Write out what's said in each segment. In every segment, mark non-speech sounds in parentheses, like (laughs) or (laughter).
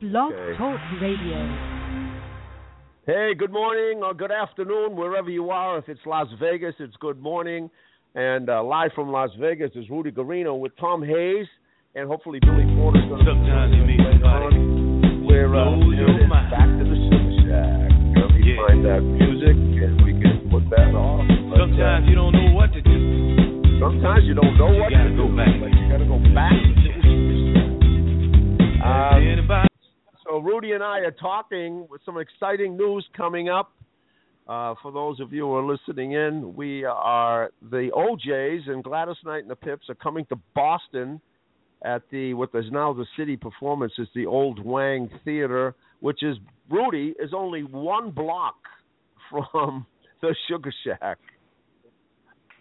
Blog Okay. Talk Radio. Hey, good morning or good afternoon, wherever you are. If it's Las Vegas, it's good morning. And uh, live from Las Vegas is Rudy Guarino with Tom Hayes, and hopefully Billy Porter's going to Sometimes you meet somebody We're uh, blows here your it is, mind. back to the Sugar Shack. Let me Yeah. find that music, and we can put that off. But, uh, Sometimes you don't know what to do. sometimes you don't know what You gotta to go do, back. but you got to go back to the Sugar Shack. Um, Anybody? So Rudy and I are talking with some exciting news coming up. Uh, for those of you who are listening in, we are the O'Jays and Gladys Knight and the Pips are coming to Boston at the what is now the City Performance is the Old Wang Theater, which is Rudy is only one block from (laughs) the Sugar Shack.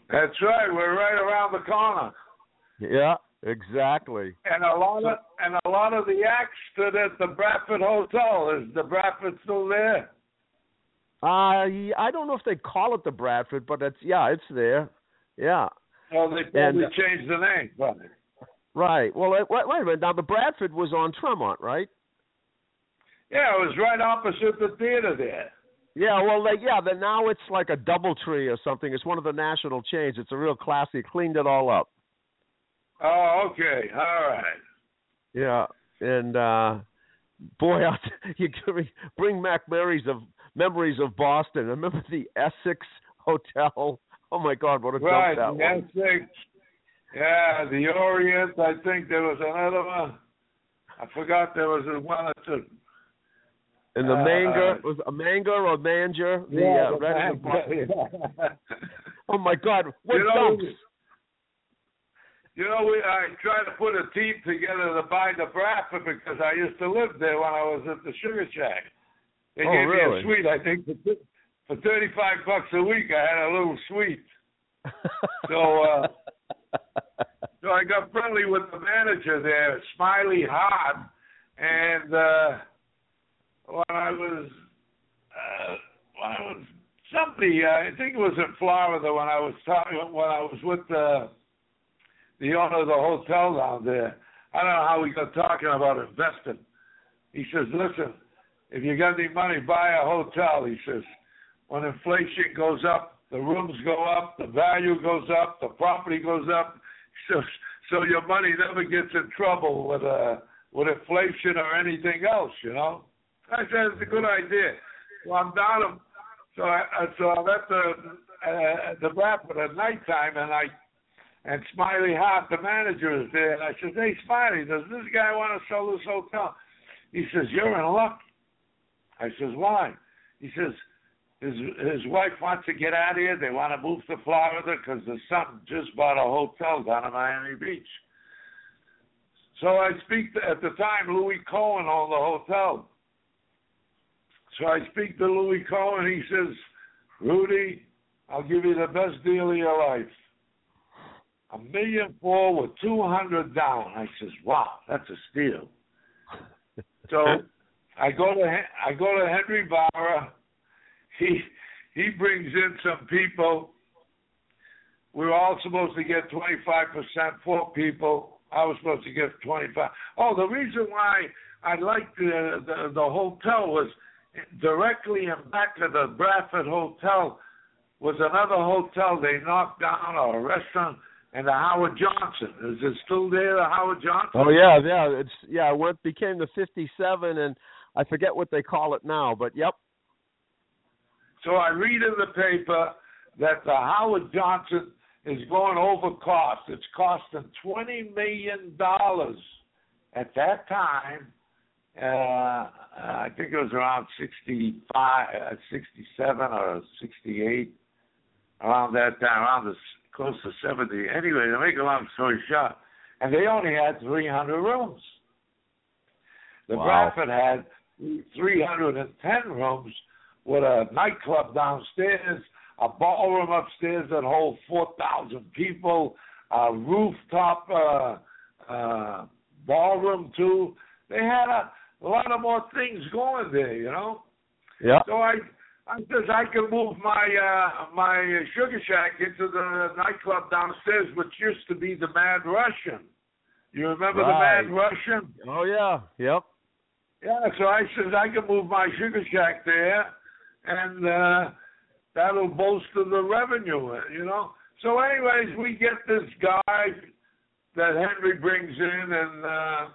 That's right. We're right around the corner, Yeah, exactly. and a lot of and a lot of the acts stood at the Bradford Hotel. Is the Bradford still there? Uh, I don't know if they call it the Bradford, but it's yeah, it's there. Yeah. Well, they probably And- changed the name. But Right. Well, wait, wait a minute. Now the Bradford was on Tremont, right? yeah, it was right opposite the theater there. Yeah. Well, like, yeah. but now it's like a DoubleTree or something. It's one of the national chains. It's a real classy. Cleaned it all up. Oh, okay, all right. Yeah. And uh boy, I'll t- (laughs) you bring back memories of memories of Boston. I remember the Essex Hotel. Oh my God, what a Right, dump that was. Essex. Yeah, the Orient. I think there was another one. I forgot there was one or two. And the uh, Manger was a Manger or Manger. The uh, the Oh my God, (laughs) what You know, dumps? You know, we I tried to put a team together to buy the Bradford because I used to live there when I was at the Sugar Shack. They Oh, gave really? me a suite. I think for for thirty five bucks a week, I had a little suite. (laughs) So, uh, So I got friendly with the manager there, Smiley Hart, and uh, when I was uh, when I was somebody, uh, I think it was in Florida when I was talking when I was with the the owner of the hotel down there. I don't know how we got talking about investing. He says, "Listen, if you got any money, buy a hotel." He says, "When inflation goes up, the rooms go up, the value goes up, the property goes up." So, so your money never gets in trouble with uh with inflation or anything else, you know. I said it's a good idea. Well, I'm down. So I so I'm at the uh, the Bradford at nighttime, and I and Smiley Hart, the manager, is there, and I said, Hey, Smiley, does this guy want to sell this hotel? He says, You're in luck. I says, Why? He says, his his wife wants to get out of here. They want to move to Florida because the son just bought a hotel down in Miami Beach. So I speak to, at the time Louis Cohen owned the hotel. So I speak to Louis Cohen. He says, Rudy, I'll give you the best deal of your life. A million four with two hundred down. I says, wow, that's a steal. (laughs) So I go to I go to Henry Barra. He he brings in some people. We were all supposed to get twenty five percent. Four people. I was supposed to get twenty five. Oh, the reason why I liked the, the the hotel was directly in back of the Bradford Hotel was another hotel they knocked down or a restaurant and the Howard Johnson. Is it still there, the Howard Johnson? Oh yeah, yeah. It's yeah. It became the fifty-seven, and I forget what they call it now, but yep. So I read in the paper that the Howard Johnson is going over cost. It's costing twenty million dollars at that time. Uh, I think it was around 65, uh, 67 or 68, around that time, around the close to 70. Anyway, to make a long story short, and they only had 300 rooms. The Wow. Bradford had 310 rooms with a nightclub downstairs, a ballroom upstairs that holds 4,000 people, a rooftop uh, uh, ballroom too. They had a, a lot of more things going there, you know. Yeah. So I, I says I can move my uh, my sugar shack into the nightclub downstairs, which used to be the Mad Russian. You remember Right. the Mad Russian? Oh yeah. Yep. Yeah, so I says I can move my sugar shack there, and uh, that'll bolster the revenue, you know. So, anyways, we get this guy that Henry brings in, and uh,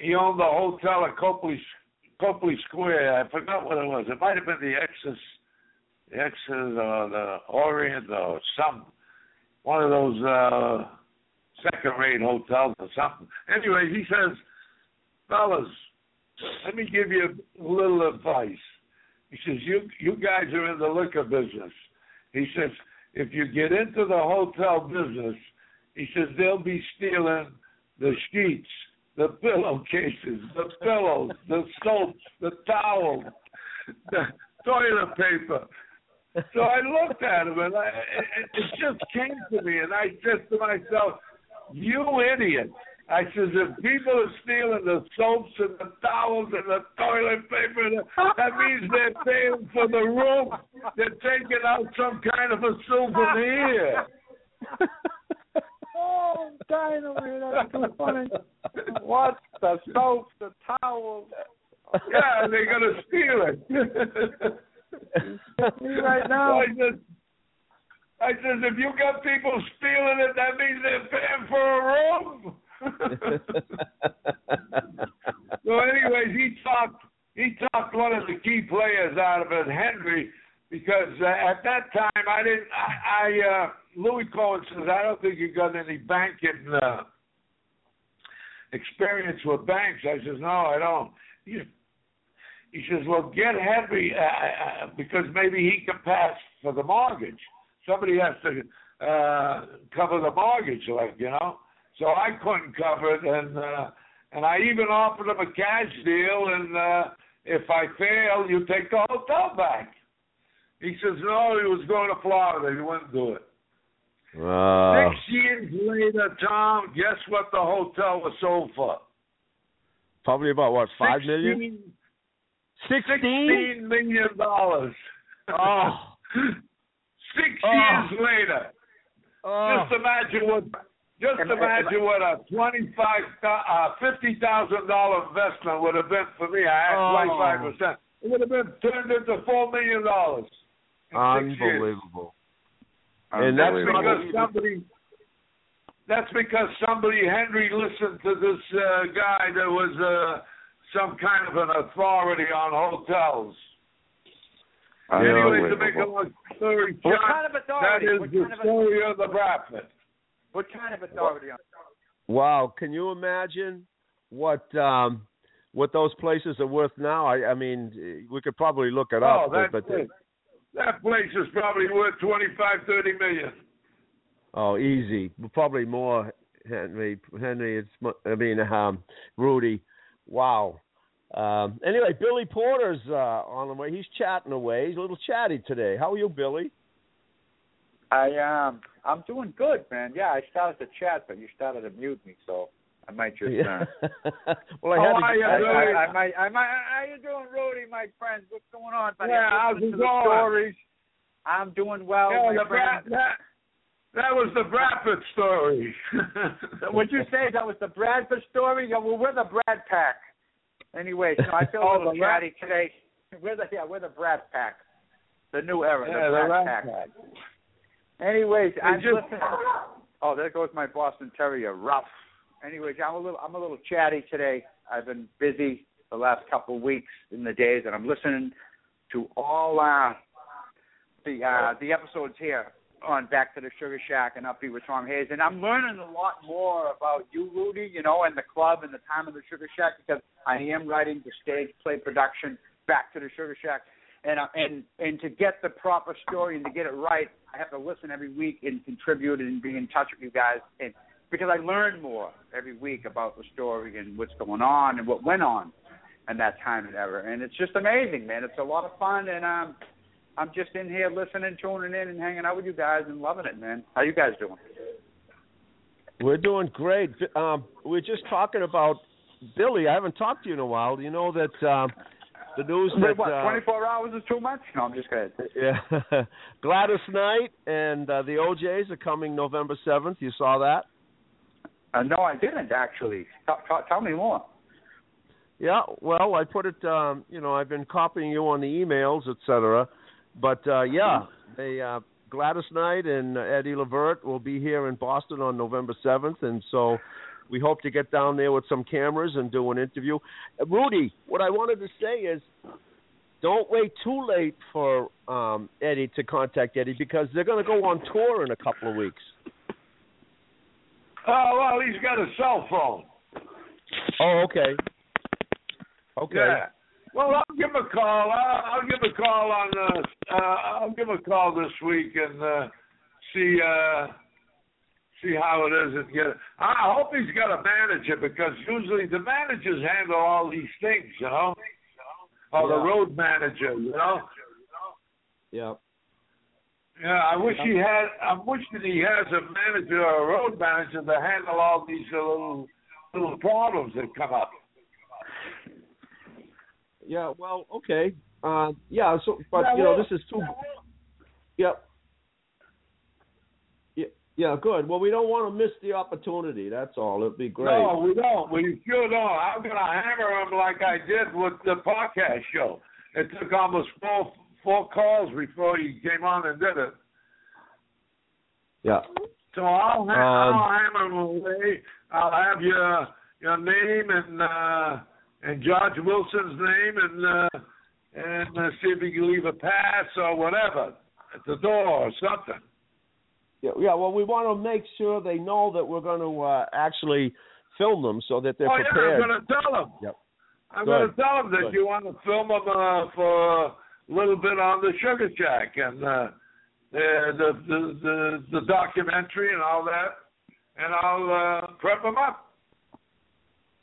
he owned the hotel at Copley Copley Square. I forgot what it was. It might have been the Exodus, the Exodus or the Orient or some one of those uh, second-rate hotels or something. Anyway, he says, "Fellas, let me give you a little advice." He says, "You you guys are in the liquor business." He says, "If you get into the hotel business," he says, "they'll be stealing the sheets." The pillowcases, the pillows, the soaps, the towels, the toilet paper. So I looked at him and I, it, it just came to me, and I said to myself, "You idiot!" I says, if people are stealing the soaps and the towels and the toilet paper, that means they're paying for the room. They're taking out some kind of a souvenir. Oh, dynamite, that's too funny. What? The soaps, the towels. Yeah, they're gonna steal it. (laughs) Me right now. I said, I says, if you got people stealing it, that means they're paying for a room. (laughs) so, anyways, he talked. He talked one of the key players out of it, Henry, because uh, at that time I didn't. I, I uh, Louis Cohen says I don't think you got any banking uh, experience with banks. I says no, I don't. He, he says, well, get Henry uh, uh, because maybe he can pass for the mortgage. Somebody has to uh, cover the mortgage, like you know. So I couldn't cover it, and uh, and I even offered him a cash deal, and uh, if I fail, you take the hotel back. He says no, he was going to Florida, he wouldn't do it. Uh, Six years later, Tom, guess what the hotel was sold for? probably about what five million? Sixteen Sixteen. Sixteen million dollars. Oh. (laughs) Six Oh. years later. Oh. Just imagine what. Just Am I- imagine what a twenty-five, uh, fifty thousand dollar investment would have been for me. I had Oh. twenty-five percent. It would have been turned into four million dollars. In years. Unbelievable. And that's That's because somebody. That's because somebody Henry listened to this uh, guy that was uh, some kind of an authority on hotels. Anyway, to make a long story What short, kind of that authority? is What the kind of, story of the Bradford. what kind of authority? Wow, can you imagine what um what those places are worth now? I, I mean, we could probably look it Oh, up, that but place, that place is probably worth twenty-five, thirty million. oh, easy, probably more. Henry, Henry, it's mu- I mean, um, Rudy. Wow. Um, anyway, Billy Porter's uh, on the way. He's chatting away. He's a little chatty today. How are you, Billy? I um, I'm doing good, man. Yeah, I started to chat, but you started to mute me, so I might just. Uh, (laughs) well, I How had are to. you, I, Billy? I, I might, I might. How you doing, Rudy, my friend? What's going on, buddy? Yeah, how's it going? Stories. I'm doing well, yeah, my the Brad, friend. that, that was the Bradford story. (laughs) Would you say that was the Bradford story? Yeah, well, we're the Brad Pack. Anyway, so I feel a (laughs) Oh, little the Rat- chatty today. We're the yeah, we're the Brad Pack, the new era, Yeah, the the Brad Rat Pack. Pack. Anyways, I'm just- listening. Oh, there goes my Boston Terrier, rough. Anyways, I'm a little I'm a little chatty today. I've been busy the last couple of weeks in the days, and I'm listening to all uh, the uh, the episodes here on Back to the Sugar Shack and Upbeat with Tom Hayes, and I'm learning a lot more about you, Rudy, you know, and the club and the time of the Sugar Shack because I am writing the stage play production Back to the Sugar Shack, and uh, and and to get the proper story and to get it right, I have to listen every week and contribute and be in touch with you guys, and because I learn more every week about the story and what's going on and what went on in that time and era, and it's just amazing, man. It's a lot of fun, and um. I'm just in here listening, tuning in, and hanging out with you guys and loving it, man. How you guys doing? We're doing great. Um, we're just talking about Billy. I haven't talked to you in a while. You know that um, the news that what, uh, 24 hours is too much? No, I'm just kidding. yeah, (laughs) Gladys Knight and uh, the O'Jays are coming November seventh. You saw that? Uh, no, I didn't actually. T- t- tell me more. Yeah, well, I put it. Um, you know, I've been copying you on the emails, etc. But uh, yeah, they uh, Gladys Knight and Eddie Levert will be here in Boston on November seventh, and so we hope to get down there with some cameras and do an interview. Uh, Rudy, what I wanted to say is, don't wait too late for um, Eddie to contact Eddie because they're going to go on tour in a couple of weeks. Oh well, he's got a cell phone. Oh, okay. Okay. Yeah. Well, I'll give him a call. I'll, I'll give a call on. Uh, uh, I'll give a call this week and uh, see uh, see how it is and get. It. I hope he's got a manager because usually the managers handle all these things, you know, or the road manager, you know. Yeah. Yeah, I wish he had. I wish that he has a manager or a road manager to handle all these little little problems that come up. Yeah. Well, okay. Uh, yeah. So, but Yeah, you know, this is too. Yep. Yeah. Yeah. Good. Well, we don't want to miss the opportunity. That's all. It'd be great. No, we don't. We sure don't. I'm gonna hammer him like I did with the podcast show. It took almost four four calls before he came on and did it. Yeah. So I'll, ha- Um, I'll hammer away. I'll have your your name and uh, and George Wilson's name and uh, and uh, see if he can leave a pass or whatever at the door or something. Yeah. Yeah. Well, we want to make sure they know that we're going to uh, actually film them so that they're oh yeah. I'm gonna tell them. Yep. I'm Good. gonna tell him that Good. you want to film them uh, for little bit on the Sugar Shack and uh, the, the the the the documentary and all that, and I'll uh, prep them up.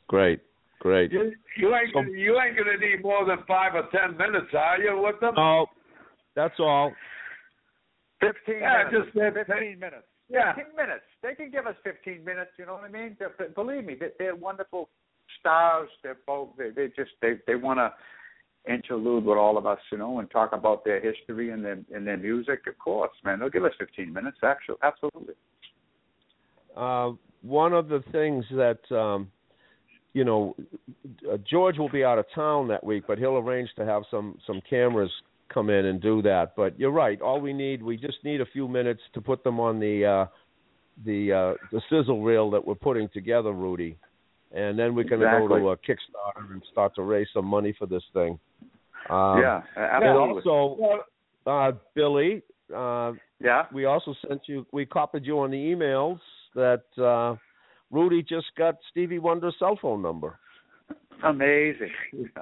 Great. Great. You, you ain't So- gonna, you ain't gonna need more than five or ten minutes, are you, with them? Oh, that's all. Fifteen Yeah, minutes. just that- fifteen minutes. Yeah. Fifteen minutes. They can give us fifteen minutes. You know what I mean? They're, believe me, they're, they're wonderful stars. They're both. They, they just they they want to interlude with all of us, you know, and talk about their history and their and their music. Of course, man. They'll give us fifteen minutes. Actually, absolutely. Uh, one of the things that um, you know, uh, George will be out of town that week, but he'll arrange to have some some cameras come in and do that. But you're right. All we need, we just need a few minutes to put them on the uh, the uh, the sizzle reel that we're putting together, Rudy, and then we can Exactly. go to a Kickstarter and start to raise some money for this thing. Um, yeah, And absolutely. also, uh, Billy, uh, yeah. we also sent you we copied you on the emails that uh Rudy just got Stevie Wonder's cell phone number. Amazing,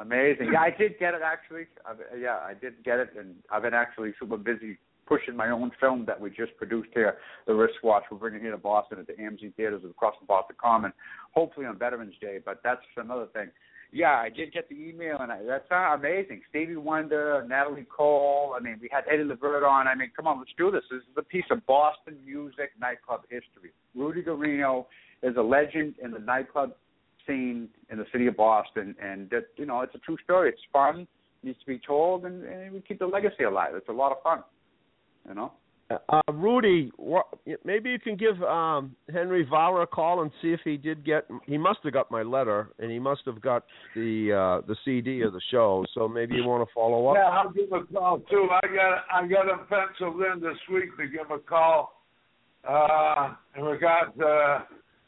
amazing. Yeah, I did get it actually. I've, yeah, I did get it, and I've been actually super busy pushing my own film that we just produced here, The Wristwatch. We're bringing it here to Boston at the AMC Theaters across the Boston Common, hopefully on Veterans Day. But that's another thing. Yeah, I did get the email, and I, that's uh, amazing. Stevie Wonder, Natalie Cole. I mean, we had Eddie Levert on. I mean, come on, let's do this. This is a piece of Boston music nightclub history. Rudy Guarino is a legend in the nightclub scene in the city of Boston, and that you know it's a true story. It's fun, needs to be told, and, and we keep the legacy alive. It's a lot of fun, you know. Uh Rudy, maybe you can give um Henry Vara a call and see if he did get he must have got my letter and he must have got the uh the CD of the show. So maybe you want to follow up. Yeah, I'll give a call too. I got I got him penciled in this week to give a call. Uh, in regards, uh,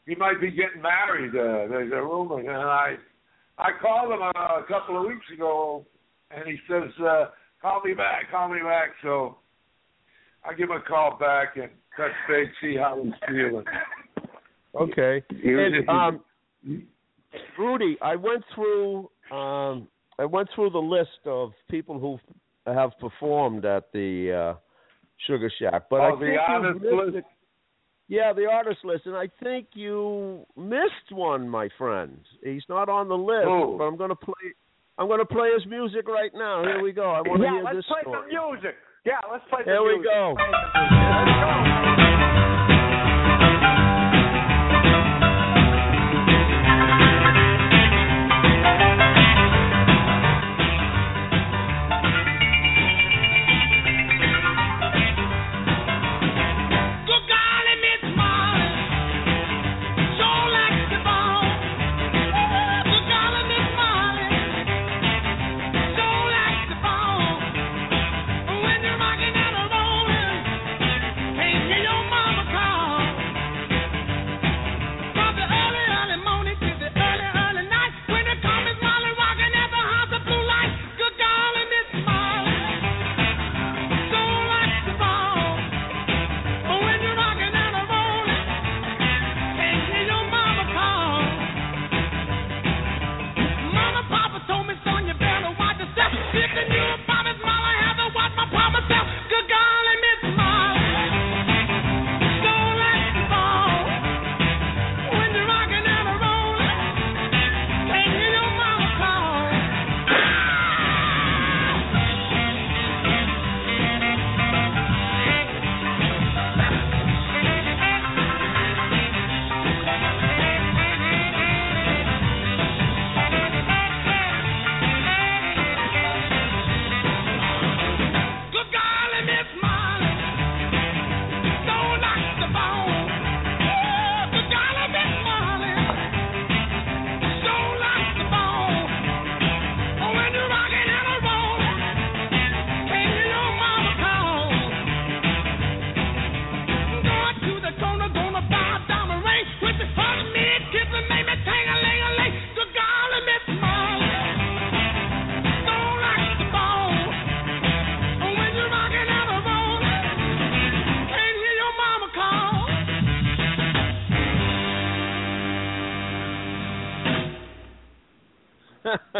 he might be getting married. Uh, there's a rumor, and I I called him uh, a couple of weeks ago, and he says, uh, "Call me back, call me back." So I give him a call back and touch base, see how he's feeling. Okay. And, um, Rudy, I went through um, I went through the list of people who have performed at the uh, Sugar Shack, but I Oh, the think you artist list? it. Yeah, the artist list, and I think you missed one, my friend. He's not on the list, Who? but I'm going to play. I'm going to play his music right now. Here we go. I want to yeah, hear let's play story. some music. Yeah, let's play Here we music. go.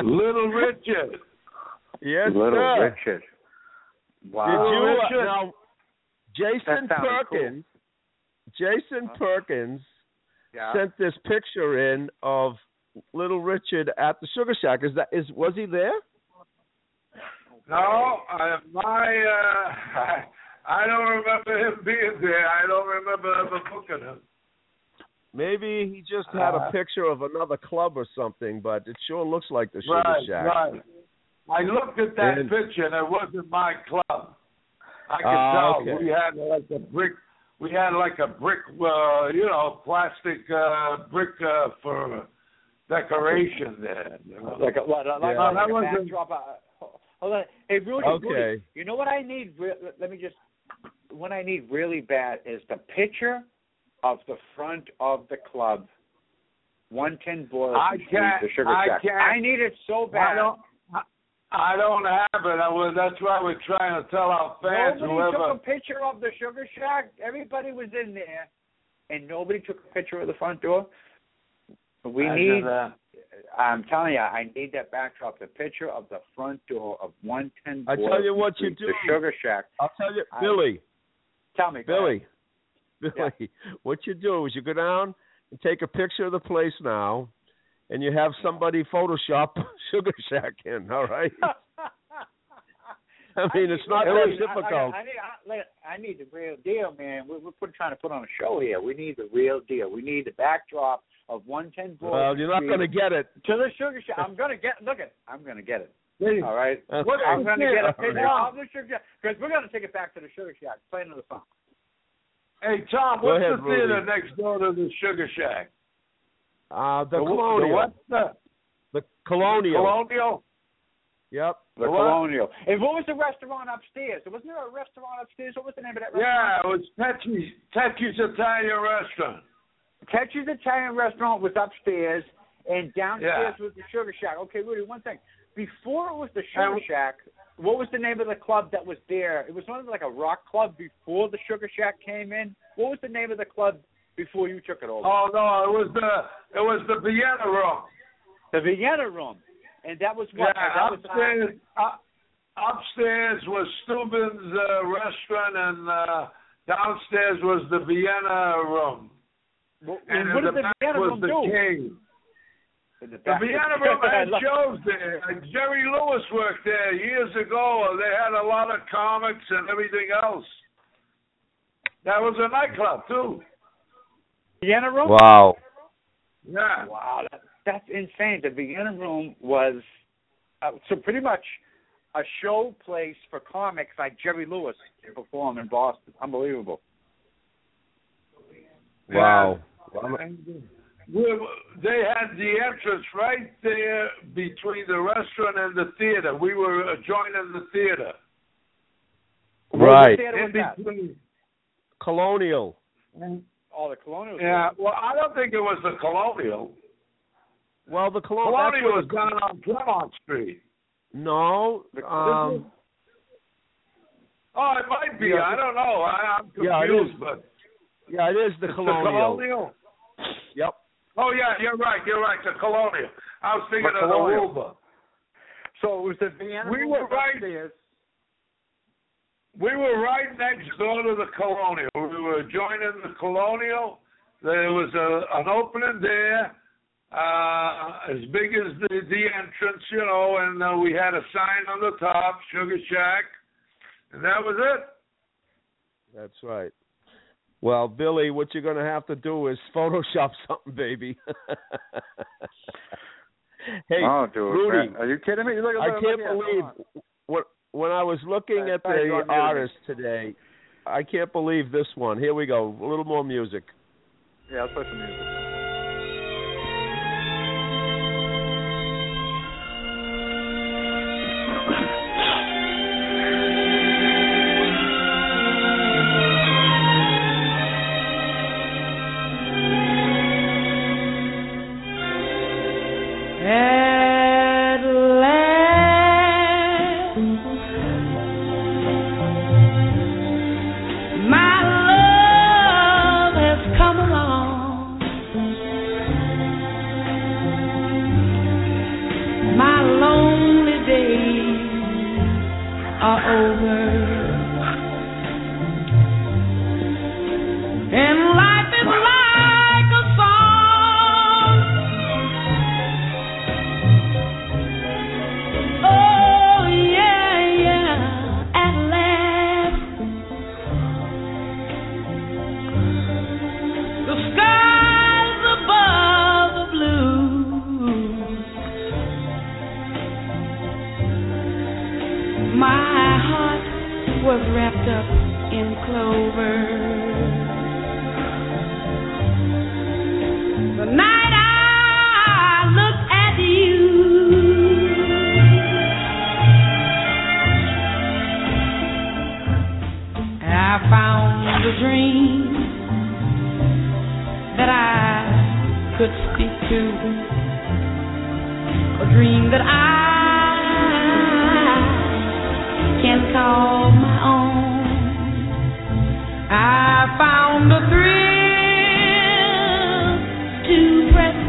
Little Richard. yes, Little sir. Richard. Did you uh, Richard. now? Jason That sounded cool. Perkins. Jason Huh? Perkins Yeah. sent this picture in of Little Richard at the Sugar Shack. Is that is was he there? No, I, my uh, I, (laughs) I don't remember him being there. I don't remember ever booking him. Maybe he just had a Uh, picture of another club or something, but it sure looks like the Sugar Right, Shack. right. I looked at that And- picture and it wasn't my club. I could Ah, tell okay. we had like a brick. We had like a brick, uh, you know, plastic uh, brick uh, for decoration there. You know? Like a, what, like, Yeah. like That a backdrop. Uh, hold on. Hey, Rudy, Okay. Rudy, you know what I need? Re- let me just. What I need really bad is the picture of the front of the club. One ten Boylston I Street, can't- the Sugar I Shack. can't- I need it so bad. I don't. I, I don't have it. I was, that's why we're trying to tell our fans, Nobody whoever. took a picture of the Sugar Shack. Everybody was in there, and nobody took a picture of the front door. We I need. that. I'm telling you, I need that backdrop. The picture of the front door of 110. I tell you what you do. The Sugar Shack. I'll tell you, I- Billy. Tell me, go ahead. Billy, Billy, (laughs) what you do is you go down and take a picture of the place now, and you have somebody Photoshop (laughs) Sugar Shack in. All right. (laughs) I mean, it's not I that need- difficult. I, I, need, I, I need the real deal, man. We're, we're put, trying to put on a show here. We need the real deal. We need the backdrop of 110 Broad Well, you're not going to get it. to the Sugar Shack. I'm gonna get. Look at it. I'm gonna get it. All right. That's I'm gonna get a picture of the Sugar Shack because we're gonna take it back to the Sugar Shack. Play another song. Hey, Tom, what's ahead, the theater Rudy. next door to the Sugar Shack? Uh, the, The, Colonial. The what? The The Colonial. Colonial? Yep. The What? Colonial. And what was the restaurant upstairs? Wasn't there a restaurant upstairs? What was the name of that restaurant? Yeah, it was Tetchy's, Tetchy's Italian Restaurant. Tetchy's Italian Restaurant was upstairs, and downstairs Yeah. was the Sugar Shack. Okay, Rudy, one thing. Before it was the Sugar And- Shack, what was the name of the club that was there? It was one of like a rock club before the Sugar Shack came in. What was the name of the club before you took it over? Oh no, it was the it was the Vienna Room. The Vienna Room, and that was what? Yeah, that was upstairs. Uh, upstairs was Steuben's uh, restaurant, and uh, downstairs was the Vienna Room. What, And what did the the Vienna was Room the do? king. In the, (laughs) The Vienna Room had love- shows there. Like Jerry Lewis worked there years ago. They had a lot of comics and everything else. That was a nightclub too. Vienna Room. Wow. Yeah. Wow, that, that's insane. The Vienna Room was uh, so pretty much a show place for comics like Jerry Lewis to perform in Boston. Unbelievable. Wow. And we, they had the entrance right there between the restaurant and the theater. We were adjoining the theater. Right. What theater In was that? between. Colonial. Oh, the Colonial. Yeah. Well, I don't think it was the Colonial. Well, the Colonial. Colonial was the- down on Claremont Street. No. Um, Oh, it might be. Yeah. I don't know. I, I'm confused, Yeah, it is. but yeah, it is the Colonial. the Colonial. Yep. Oh yeah, you're right. You're right. The Colonial. I was thinking The of the Colonial. Wilbur. So it was the Vienna We were right- upstairs. We were right next door to the Colonial. We were joining the Colonial. There was a an opening there, uh, as big as the the entrance, you know, and uh, we had a sign on the top, Sugar Shack, and that was it. That's right. Well, Billy, what you're going to have to do is Photoshop (laughs) something, baby. hey, oh, Rudy, man. are you kidding me? Look, I can't believe when when I was looking at the artist today. I can't believe this one. Here we go. A little more music. Yeah, let's play some music.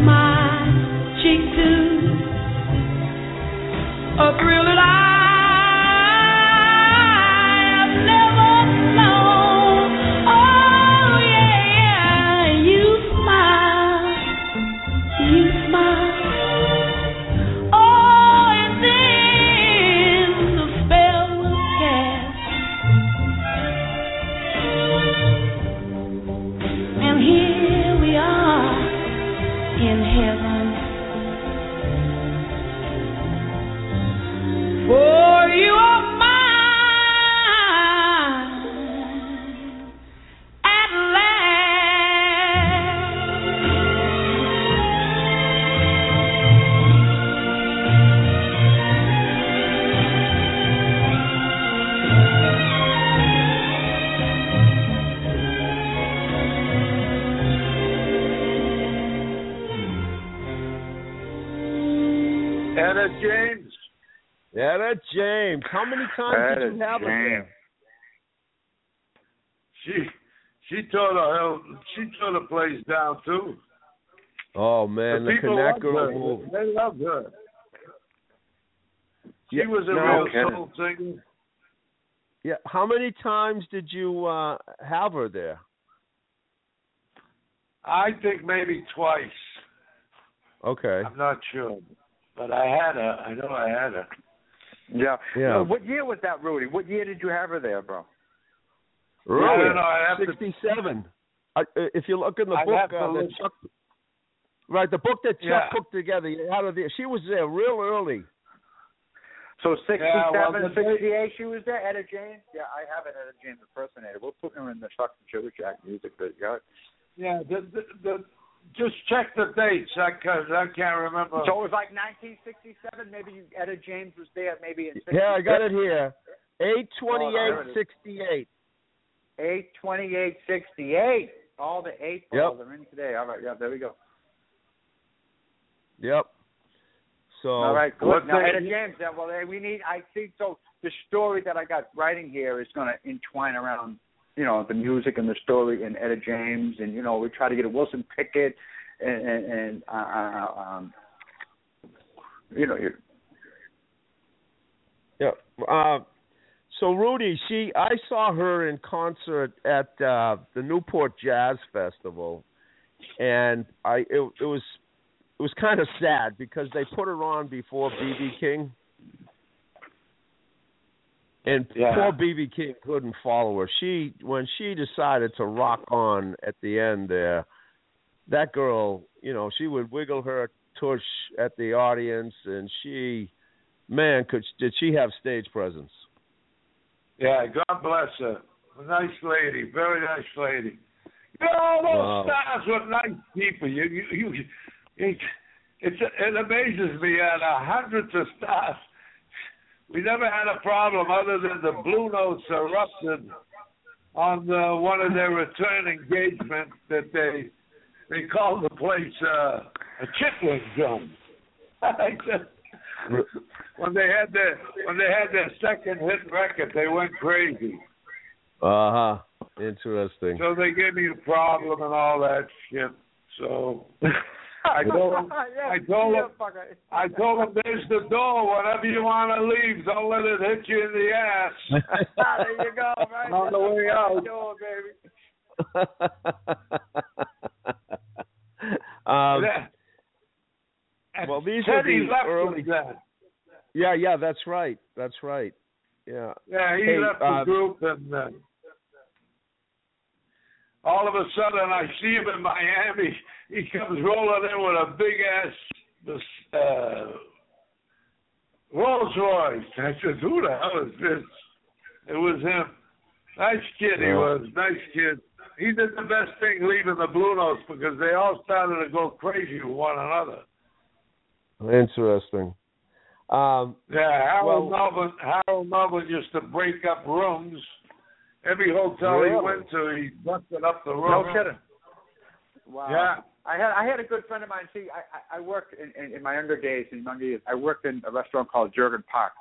My cheek to. A thrill that I many times did you have her there? She she tore the hell she tore the place down too. Oh man, the the people Connect loved girl her. move. They loved her. She Yeah, was a now- real soul singer. Yeah. How many times did you uh have her there? I think maybe twice. Okay. I'm not sure, but I had her. I know I had her. Yeah. Yeah. Uh, what year was that, Rudy? What year did you have her there, bro? I Really? don't know. I have to. Sixty-seven. I, uh, if you look in the I'd book uh, that. Chuck, right, the book that Chuck Yeah. put together, you had her there. She was there real early. So 67, Yeah, well, the 68, she was there. Etta James? Yeah, I have an Etta James impersonator. We'll put her in the Chuck and Sugar Jack music video. Yeah, the, the, the, just check the dates because I can't remember. So it was like 1967. Maybe you, Etta James was there. Maybe in Yeah, I got it here. Eight there it twenty-eight is. sixty-eight. Eight twenty-eight sixty-eight. All the eight balls Yep. are in today. All right, yeah, there we go. Yep. So All right, good. Now, Etta James. Then, well, eh, we need. I think so. The story that I got writing here is going to entwine around, you know, the music and the story and Etta James, and you know, we try to get a Wilson Pickett, and and, and uh, um, you know, you Yeah. Uh, so Rudy, she I saw her in concert at uh, the Newport Jazz Festival, and I it, it was it was kind of sad because they put her on before BB King, and Yeah. poor BB King couldn't follow her. She when she decided to rock on at the end there, that girl, you know, she would wiggle her tush at the audience, and she man, could did she have stage presence? Yeah, God bless her. A nice lady, very nice lady. You know, all those Wow. stars were nice people. You, you, you, it, it's, it amazes me. Out of hundreds of stars, we never had a problem other than the Blue Notes erupted on the, one of their return engagements that they they called the place uh, a chitlin drum. (laughs) When they had their when they had their second hit record, they went crazy. Uh huh. Interesting. So they gave me a problem and all that shit. So (laughs) I told him. yeah, I told him. fucker. I told him there's the door. Whatever you want to leave, don't let it hit you in the ass. (laughs) there you go, (laughs) right? On the way out. Door, baby. (laughs) um, Yeah. Well, these are Teddy the left early- that. yeah, yeah, that's right. That's right. Yeah. Yeah, he Hey, left uh, the group, and uh, all of a sudden I see him in Miami. He comes rolling in with a big ass this, uh, Rolls Royce. I said, "Who the hell is this?" It was him. Nice kid he was. Nice kid. He did the best thing leaving the Blue Notes because they all started to go crazy with one another. Interesting. Um, Yeah, Harold Well- Melvin. Harold Melvin used to break up rooms. Every hotel he went to, he busted up the room. No kidding. Wow. Yeah. I had I had a good friend of mine. See, I I, I worked in, in in my younger days in younger years. I worked in a restaurant called Jurgen Park,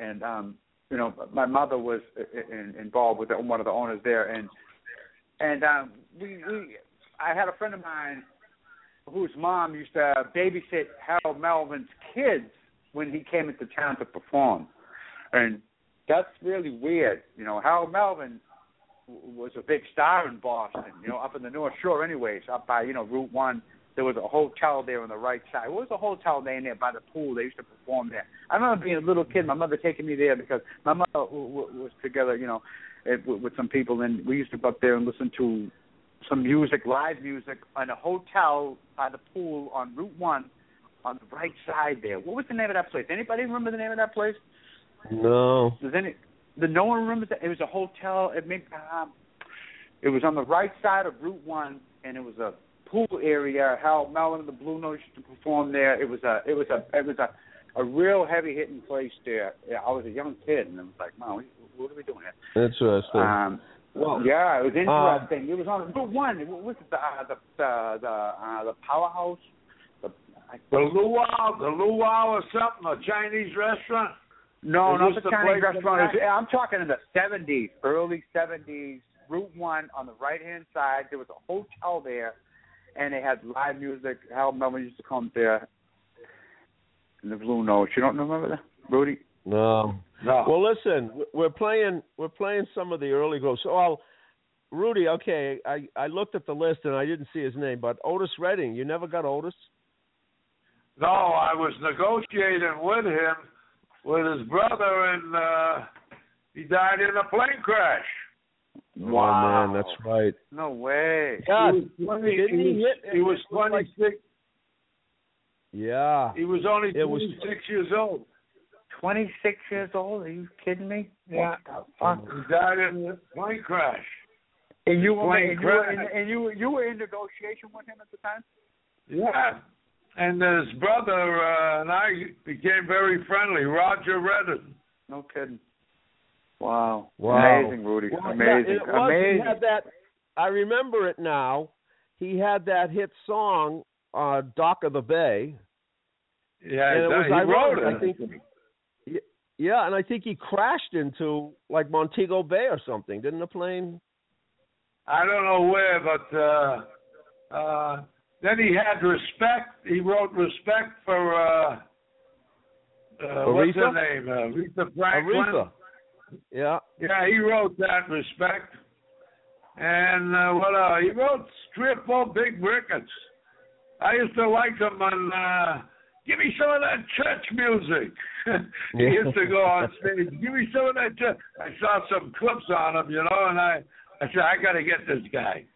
and um, you know, my mother was in, in, involved with the, one of the owners there, and and um, we we I had a friend of mine whose mom used to babysit Harold Melvin's kids when he came into town to perform, and that's really weird. You know, Harold Melvin was a big star in Boston, you know, up in the North Shore anyways, up by, you know, Route one. There was a hotel there on the right side. What was the hotel name there by the pool? They used to perform there. I remember being a little kid, my mother taking me there because my mother was together, you know, with, with some people, and we used to go up there and listen to some music, live music, in a hotel by the pool on Route one, on the right side there. What was the name of that place? Anybody remember the name of that place? No. Does any? The no one remembers that it was a hotel. It made, um, it was on the right side of Route One, and it was a pool area. Hal Melvin and the Blue Notes used to perform there. It was a, it was a, it was a, a real heavy hitting place there. Yeah, I was a young kid, and I was like, "Mom, what, what are we doing here?" Interesting. Um, well, yeah, it was interesting. it was on Route One. What was it? The uh, the the the, uh, the powerhouse. The, I, The luau, the luau or something, a Chinese restaurant. No, Is not the the Chinese restaurant. the It was- I'm talking in the seventies, early seventies. Route One on the right hand side. There was a hotel there, and they had live music. Hal Melvin used to come there. And the Blue Notes. You don't remember that, Rudy? no. No. Well, listen, we're playing we're playing some of the early groups. So, I'll, Rudy, okay, I I looked at the list and I didn't see his name, but Otis Redding, you never got Otis? no, I was negotiating with him, with his brother, and uh he died in a plane crash. Oh, man, that's right. No way. Yeah, he was 20, didn't he he was, hit- he was was 26. yeah. He was only 26 years old. Twenty six years old? Are you kidding me? Yeah. What the fuck? He died in a plane crash. And you were Plane and you were in, crash. and you you were in negotiation with him at the time. Yeah. And his brother uh, and I became very friendly. Roger Redding. No kidding. Wow. Wow. Amazing, Rudy. Well, Amazing. yeah, it was, Amazing. He had that. I remember it now. He had that hit song, uh, "Dock of the Bay." Yeah, And it was he ironic, wrote it. I think- Yeah, and I think he crashed into like Montego Bay or something. Didn't the plane? I don't know where, but uh, uh, then he had respect. He wrote respect for uh, uh, what's her name? Uh, Aretha Franklin. Aretha. Yeah. Yeah, he wrote that respect. And uh, what? Uh, he wrote three or four big records. I used to like him on. Uh, Give me some of that church music. (laughs) he used to go on stage. Give me some of that church. I saw some clips on him, you know, and I, I said, I got to get this guy.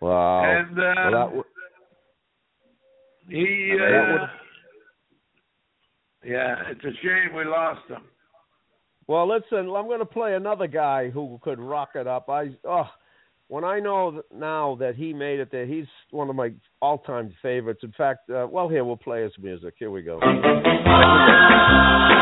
Wow. And uh, Well, that w- he, I that uh, would- yeah, it's a shame we lost him. well, listen. I'm going to play another guy who could rock it up. I oh, when I know that now that he made it there, he's one of my all-time favorites. In fact, uh, well, here we'll play his music. Here we go. (laughs)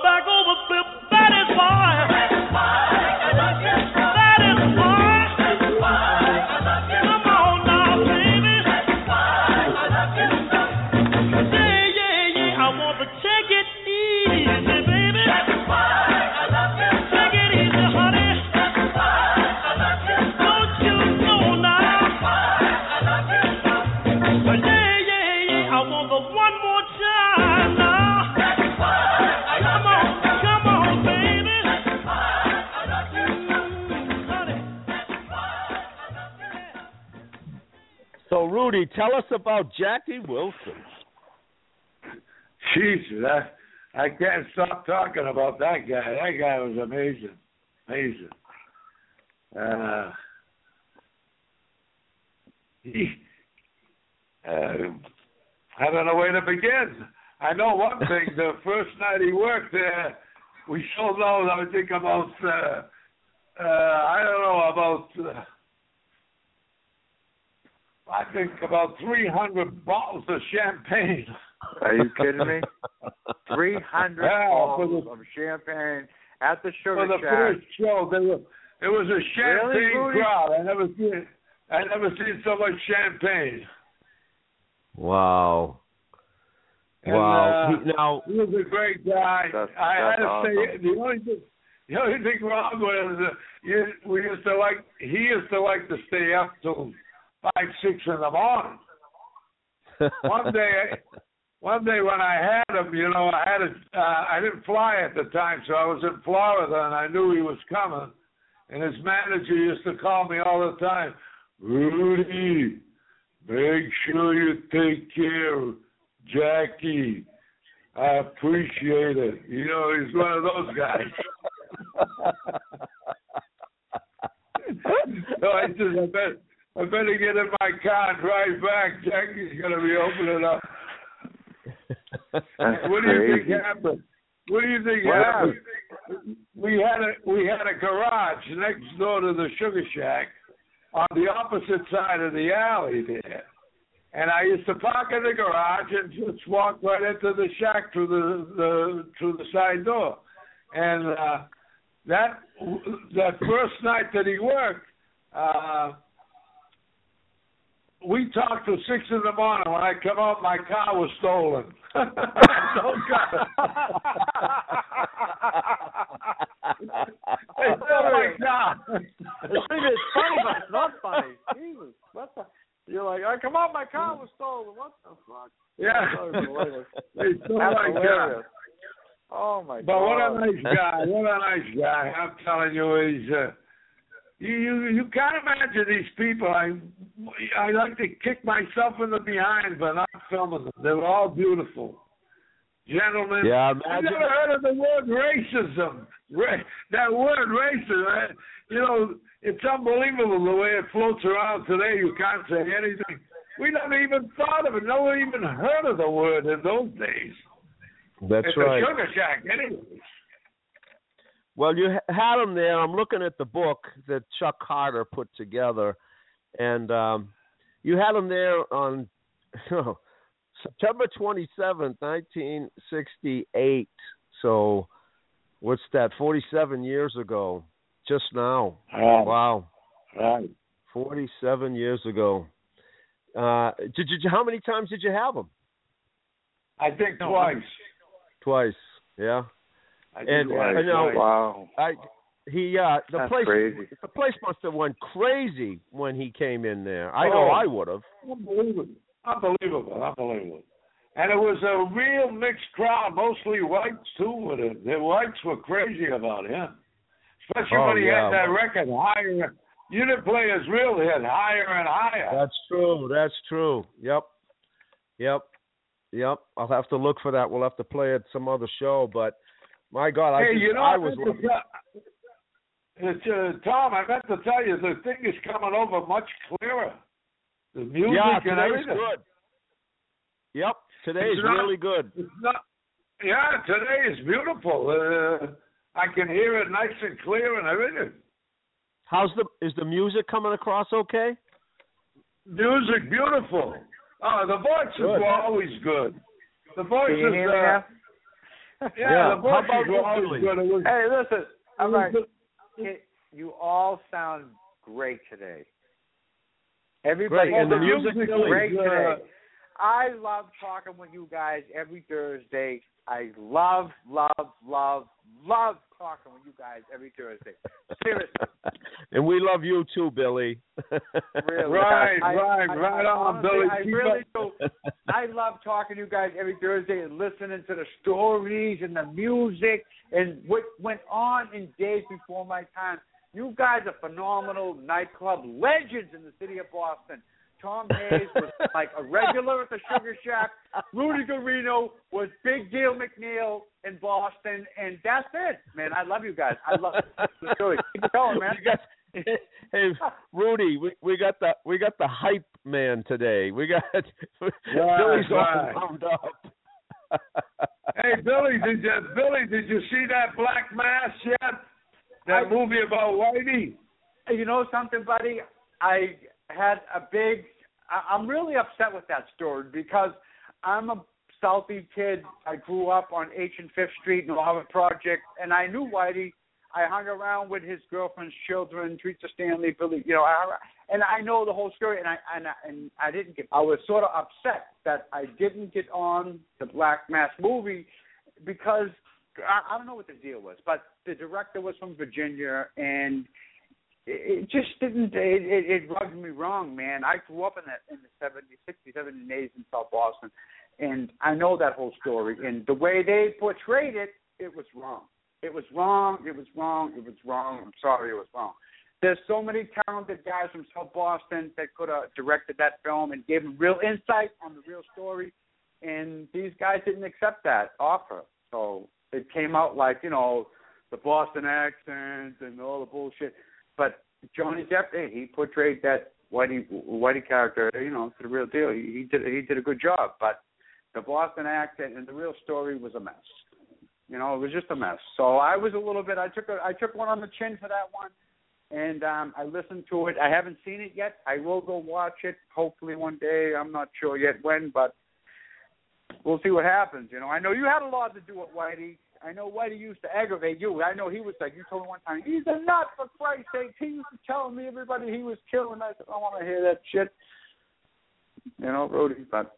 Back. Rudy, tell us about Jackie Wilson. Jesus, I I can't stop talking about that guy. That guy was amazing, amazing. Uh, he, uh, I don't know where to begin. I know one thing. the (laughs) first night he worked there, we sold out. I think about uh, uh, I don't know about. Uh, I think about 300 bottles of champagne. Are you kidding me? Three hundred Yeah, bottles the- of champagne at the For the Shack. first show, there was it was a champagne Rudy? crowd. I never seen I never seen so much champagne. Wow. And, wow. uh, He- now, He was a great guy. That's- I had to awesome. say the only thing the only thing wrong was uh, you, we used to like he used to like to stay up till five six in the morning. (laughs) one day one day when I had him, you know, I had a uh, I didn't fly at the time, so I was in Florida and I knew he was coming. And his manager used to call me all the time, Rudy, make sure you take care of Jackie. I appreciate it. You know, he's one of those guys. (laughs) so I I bet I better get in my car and drive back. Jackie's gonna be opening up. What do you think happened? What do you think happened? We had a we had a garage next door to the sugar shack on the opposite side of the alley there. And I used to park in the garage and just walk right into the shack through the, the through the side door. And uh that that first night that he worked, uh we talked till six in the morning. When I come out, my car was stolen. no car. they stole my car. it's funny, but it's not funny. Jesus, what the? You're like, I come out, my car was stolen. What the fuck? Yeah. That's hilarious. they stole That's my car. Oh my god! But god. what a nice guy! What a nice guy! I'm telling you, he's. Uh, you you you can't imagine these people. I I like to kick myself in the behind, but not filming them. They were all beautiful, gentlemen. Yeah, I imagine- never heard of the word racism. Ra- that word racism. You know, it's unbelievable the way it floats around today. You can't say anything. We never even thought of it. No one even heard of the word in those days. that's it's right. a sugar shack, anyway. Well, you ha- had them there. I'm looking at the book that Chuck Carter put together, and um, you had them there on (laughs) September 27th, 1968. So, what's that? 47 years ago, just now. Right. Wow, Right. 47 years ago. Uh, did you? How many times did you have them? I think twice. Twice. Yeah. I And, twice. I know- Wow. I he uh the That's place crazy. the place must have went crazy when he came in there. I know Oh. I would have. Unbelievable. Unbelievable. Unbelievable. And it was a real mixed crowd, mostly whites too with it. The whites were crazy about him. Especially Oh, when he yeah. had that record higher unit players really hit higher and higher. That's true. That's true. Yep. Yep. Yep. I'll have to look for that. We'll have to play it some other show, but my God, I hey, just, you know, I I was to tell- it's, uh, Tom, I meant to tell you the thing is coming over much clearer. The music Yeah, and today's everything. good. Yep. Today's It's not- really good. Not. Yeah, today is beautiful. Uh, I can hear it nice and clear and everything. How's the is the music coming across okay? Music beautiful. Oh, the voices Good. were always good. The Can voices. you hear me uh, now? (laughs) yeah, Yeah. the How about were always Italy? good. It was, Hey, listen. it All was right. good. Kid, You all sound great today. Everybody Great, and the sounds music really- great uh, today. I love talking with you guys every Thursday. I love, love, love, love talking with you guys every Thursday. Seriously, (laughs) and we love you too, Billy. (laughs) really. Right, I- right, I- right I, on, honestly, Billy. I really do. (laughs) I love talking to you guys every Thursday and listening to the stories and the music and what went on in days before my time. You guys are phenomenal nightclub legends in the city of Boston. Tom Hayes was (laughs) like a regular at the Sugar Shack. Rudy Guarino was Big Deal McNeil in Boston, and that's it, man. I love you guys. I love it. Really, (laughs) keep it going, man. Got, hey, Rudy, we, we got the we got the hype man today. We got (laughs) Billy's right. all wound up. Hey Billy, did you Billy? Did you see that Black Mass yet? That I- movie about Whitey. You know something, buddy? I had a big. I, I'm really upset with that story because I'm a Southie kid. I grew up on H and Fifth Street in the Harvard Project, and I knew Whitey. I hung around with his girlfriend's children, Teresa Stanley, Billy. You know, I, and I know the whole story. And I and I, and I didn't get. I was sort of upset that I didn't get on the Black Mass movie because I, I don't know what the deal was, but the director was from Virginia, and it, just didn't. It, it, it rubbed me wrong, man. I grew up in the in the 70s, 60s, 70s, and 80s in South Boston, and I know that whole story. And the way they portrayed it, it was wrong. It was wrong. It was wrong. It was wrong. I'm sorry, it was wrong. There's so many talented guys from South Boston that could have directed that film and gave them real insight on the real story, and these guys didn't accept that offer. So it came out like you know the Boston accent and all the bullshit. But Johnny Depp, he portrayed that Whitey Whitey character, you know, to the real deal. He, he did he did a good job. But the Boston accent and the real story was a mess. You know, it was just a mess. So I was a little bit. I took a I took one on the chin for that one, and um I listened to it. I haven't seen it yet. I will go watch it. Hopefully one day. I'm not sure yet when, but we'll see what happens. You know, I know you had a lot to do with Whitey. I know Whitey used to aggravate you. I know he was like you told me one time. He's a nut for Christ's sake. He used to tell me everybody he was killing. I said I don't want to hear that shit. You know, Rudy, but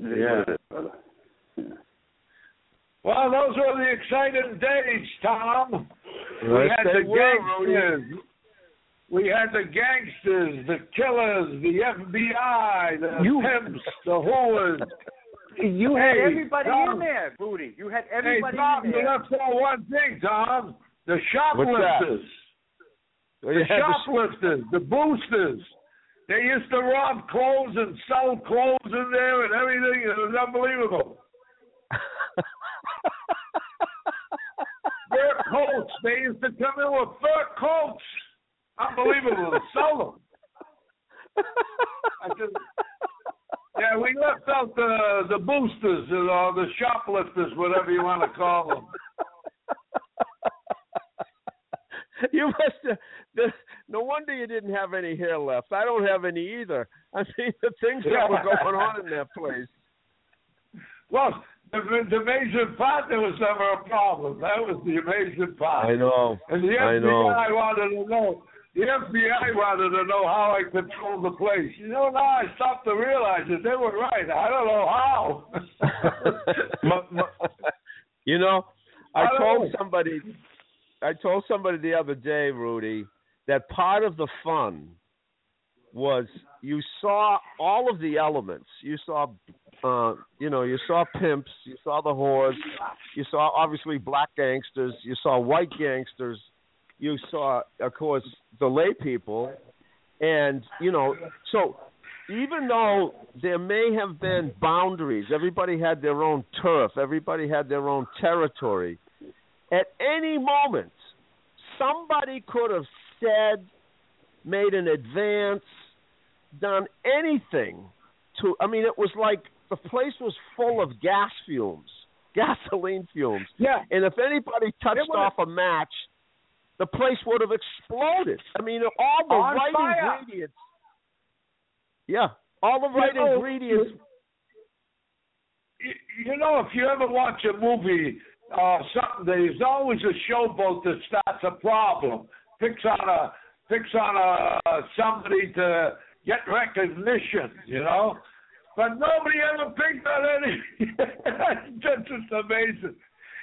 Yeah. what it is, brother. Yeah. Well, those were the exciting days, Tom. we had the were, Rudy. gangsters. We had the gangsters, the killers, the FBI, the You- pimps, the whores. You had Hey, everybody Tom. in there, Booty. You had Hey, everybody Tom, in you there. left out one thing, Tom. The shoplifters. Well, you The the- shoplifters, the boosters. They used to rob clothes and sell clothes in there and everything. It was unbelievable. Fur coats. They used to come in with fur coats. Unbelievable to sell them. I just, yeah, we left out the the boosters or the shoplifters, whatever you want to call them. (laughs) you must have. The, no wonder you didn't have any hair left. I don't have any either. I mean, the things that were going on in that place. Well, the, the amazing part there was never a problem. That was the amazing part. I know. And the I FBI know. wanted to know. The FBI wanted to know how I controlled the place. You know, now I stopped to realize that they were right. I don't know how. (laughs) My- my- you know, I I told know. somebody, I told somebody the other day, Rudy, that part of the fun was you saw all of the elements. You saw, uh, you know, you saw pimps, you saw the whores, you saw obviously black gangsters, you saw white gangsters, you saw, of course, the lay people, and you know, so even though there may have been boundaries, everybody had their own turf, everybody had their own territory. At any moment, somebody could have said, made an advance, done anything to. I mean, it was like the place was full of gas fumes, (laughs) gasoline fumes. yeah. And if anybody touched off a match, the place would have exploded. I mean, all the On right fire. ingredients. Yeah, all the right know, ingredients. You, you know, if you ever watch a movie, uh, something there's always a showboat that starts a problem, picks on a picks on a somebody to get recognition, you know. But nobody ever picked on any. (laughs) That's just amazing.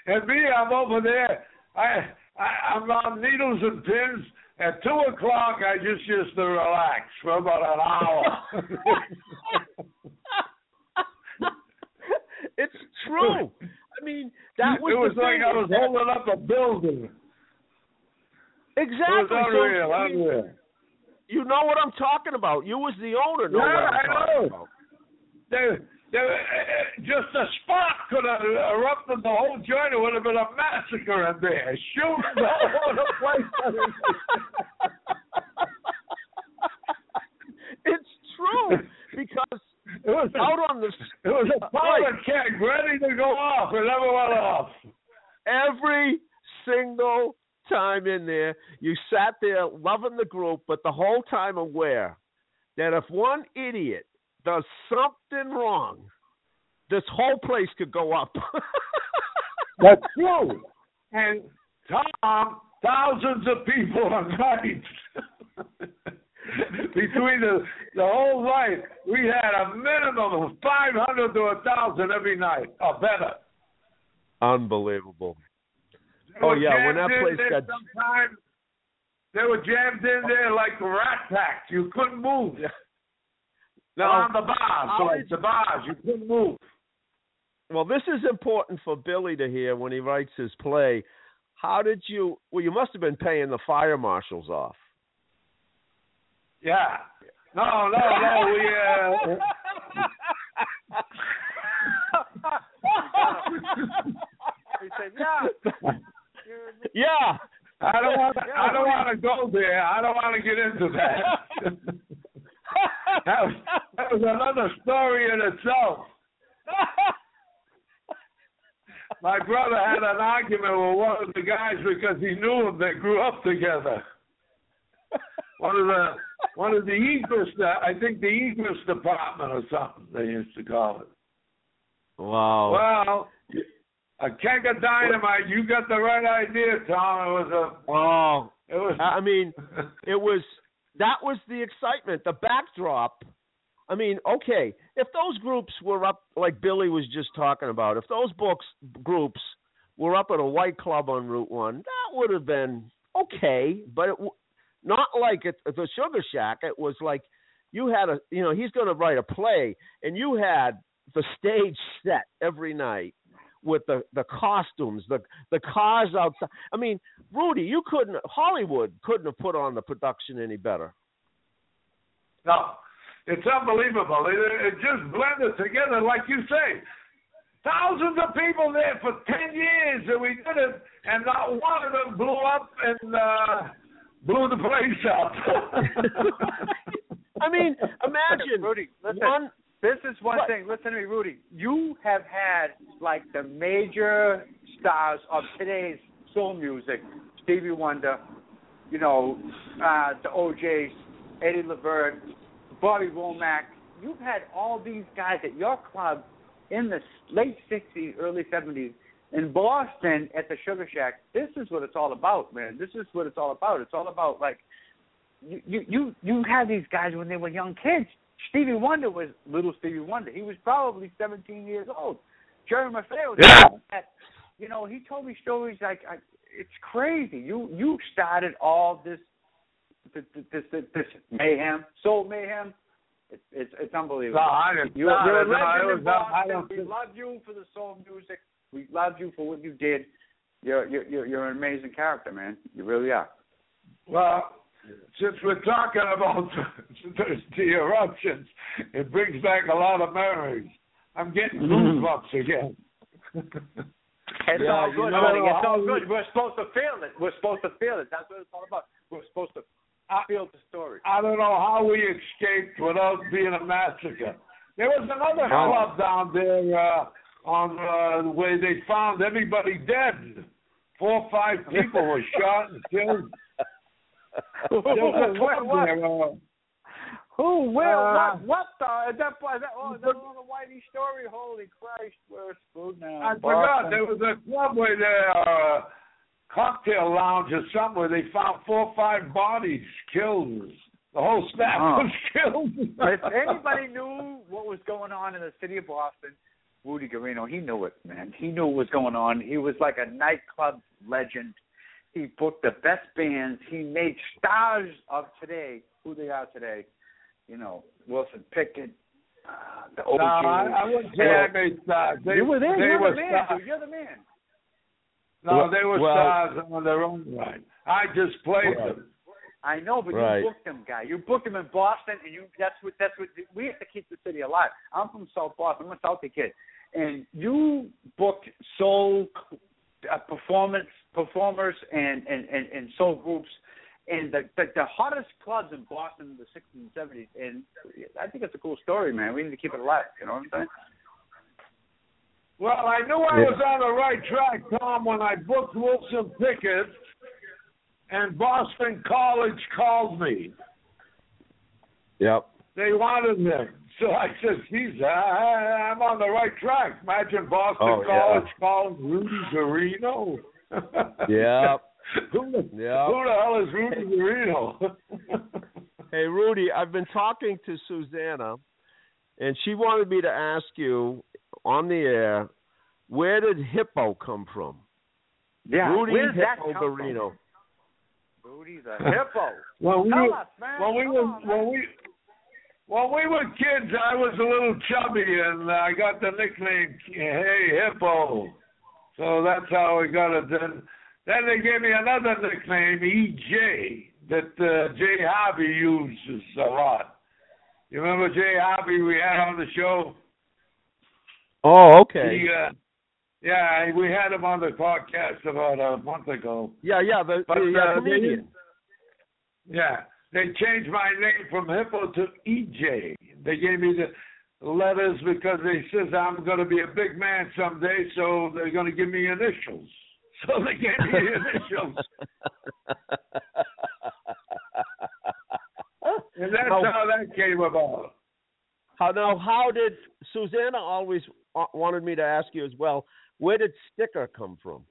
And me, I'm over there. I, I I'm on needles and pins. At two o'clock, I just used to relax for about an hour. (laughs) it's true. I mean, that was it was like I was that- holding up a building. It exactly. was So, unreal, I mean, unreal. you know what I'm talking about. You was the owner. Know Yeah, I know. about. There, Uh, uh, uh, just a spark could have erupted the whole joint. It would have been a massacre in there, shooting all over the (laughs) place. it's true because (laughs) It was a, out on the it was a powder keg ready to go off. It never went off. every single time in there, you sat there loving the group, but the whole time aware that if one idiot does something wrong, this whole place could go up. (laughs) That's (laughs) true. And Tom, thousands of people a night. (laughs) Between the the whole night, we had a minimum of five hundred to a thousand every night, or better. Unbelievable. They Oh, yeah, when that place got- sometimes they were jammed in there like rat packs. You couldn't move. Now, on the bars, how like the bars, you couldn't move. well, this is important for Billy to hear when he writes his play. How did you? Well, you must have been paying the fire marshals off. Yeah. No, no, no. We uh, He said, "Yeah." yeah. I don't want. to I don't want to go there. I don't want to get into that. (laughs) that, was, that was another story in itself. My brother had an argument with one of the guys because he knew him. They grew up together. One of the one of the Egress, uh, I think the Egress department or something they used to call it. wow. Well, a keg of dynamite. You got the right idea, Tom. It was a. It was. I mean, it was that was the excitement, the backdrop. I mean, okay, if those groups were up like Billy was just talking about, if those books groups were up at a white club on Route One, that would have been okay, but it, not like at the Sugar Shack. It was like you had a, you know, he's going to write a play, and you had the stage set every night with the the costumes, the the cars outside. I mean, Rudy, you couldn't Hollywood couldn't have put on the production any better. No, it's unbelievable. It, it just blended together, like you say. Thousands of people there for ten years, and we did it, and not one of them blew up and uh, blew the place up. (laughs) I mean, imagine Rudy, listen. one. This is one What? thing. Listen to me, Rudy. You have had like the major stars of today's soul music: Stevie Wonder, you know, uh, the O'Jays, Eddie Levert, Bobby Womack. You've had all these guys at your club in the late '60s, early '70s in Boston at the Sugar Shack. This is what it's all about, man. This is what it's all about. It's all about like you you you you had these guys when they were young kids. Stevie Wonder was little Stevie Wonder. He was probably 17 years old. Jerry Maffei Yeah. you know, he told me stories like I, it's crazy. You you started all this this this, this, this mayhem, soul mayhem. It's it's it's unbelievable. no, I didn't. You, no, you're a no, legend was I Boston. We love you for the soul music. We love you for what you did. You're you're you're, an amazing character, man. You really are. Well, since we're talking about (laughs) the eruptions, it brings back a lot of memories. I'm getting goosebumps again. It's Yeah, all you good, know buddy. It's all we- good. We're supposed to feel it. We're supposed to feel it. That's what it's all about. We're supposed to I, feel the story. I don't know how we escaped without being a massacre. There was another No. club down there uh, on uh, where they found everybody dead. Four or five people were shot and killed. (laughs) There was a club what? there, uh, Who? Where? Uh, what? What the? Is that, is that, oh, that's on the Whitey story. Holy Christ, we're screwed now. I forgot there was a club where there uh, cocktail lounge or something where they found four or five bodies killed. The whole staff Oh. was (laughs) killed. if anybody knew what was going on in the city of Boston, Rudy Guarino, he knew it, man. He knew what was going on. He was like a nightclub legend. He booked the best bands. He made stars of today, who they are today. You know, Wilson Pickett, uh, the O'Jays. no, I, I wouldn't say I made stars. They, you were there. They You're were the man. stars. dude. You're the man. No, they were Well- stars on their own right. I just played Right. them. I know, but Right. you booked them, guy. You booked them in Boston, and you that's what that's what we have to keep the city alive. I'm from South Boston. I'm a Southie kid, and you booked soul uh, performance performers and and and, and soul groups. And the, the the hottest clubs in Boston in the '60s and '70s, and I think it's a cool story, man. We need to keep it alive. You know what I'm saying? Well, I knew I Yeah. was on the right track, Tom, when I booked Wilson Pickett, and Boston College called me. Yep. They wanted him. So I said, geez, I, I'm on the right track. Imagine Boston Oh, yeah. College calling Rudy Guarino. (laughs) Yep. Who, the, Yep. who the hell is Rudy Guarino? (laughs) Hey, Rudy, I've been talking to Susanna, and she wanted me to ask you on the air, where did Hippo come from? Yeah. Rudy Where's that Hippo come from? Guarino. Rudy's (laughs) a hippo. when we Tell were, us, man. when we Come were, on, man. when we, when we were kids, I was a little chubby, and I got the nickname Hey Hippo. So that's how we got it. Then, then they gave me another nickname, EJ, that uh, Jay Harvey uses a lot. You remember Jay Harvey we had on the show? Oh, okay. He, uh, yeah, we had him on the podcast about a month ago. Yeah, yeah, the, But the uh, uh, they, comedian. yeah, they changed my name from Hippo to EJ. They gave me the letters because they says I'm going to be a big man someday, so they're going to give me initials. (laughs) So they gave me initials, and that's Now- how that came about. How now? How did Susanna always wanted me to ask you as well? Where did Sticker come from?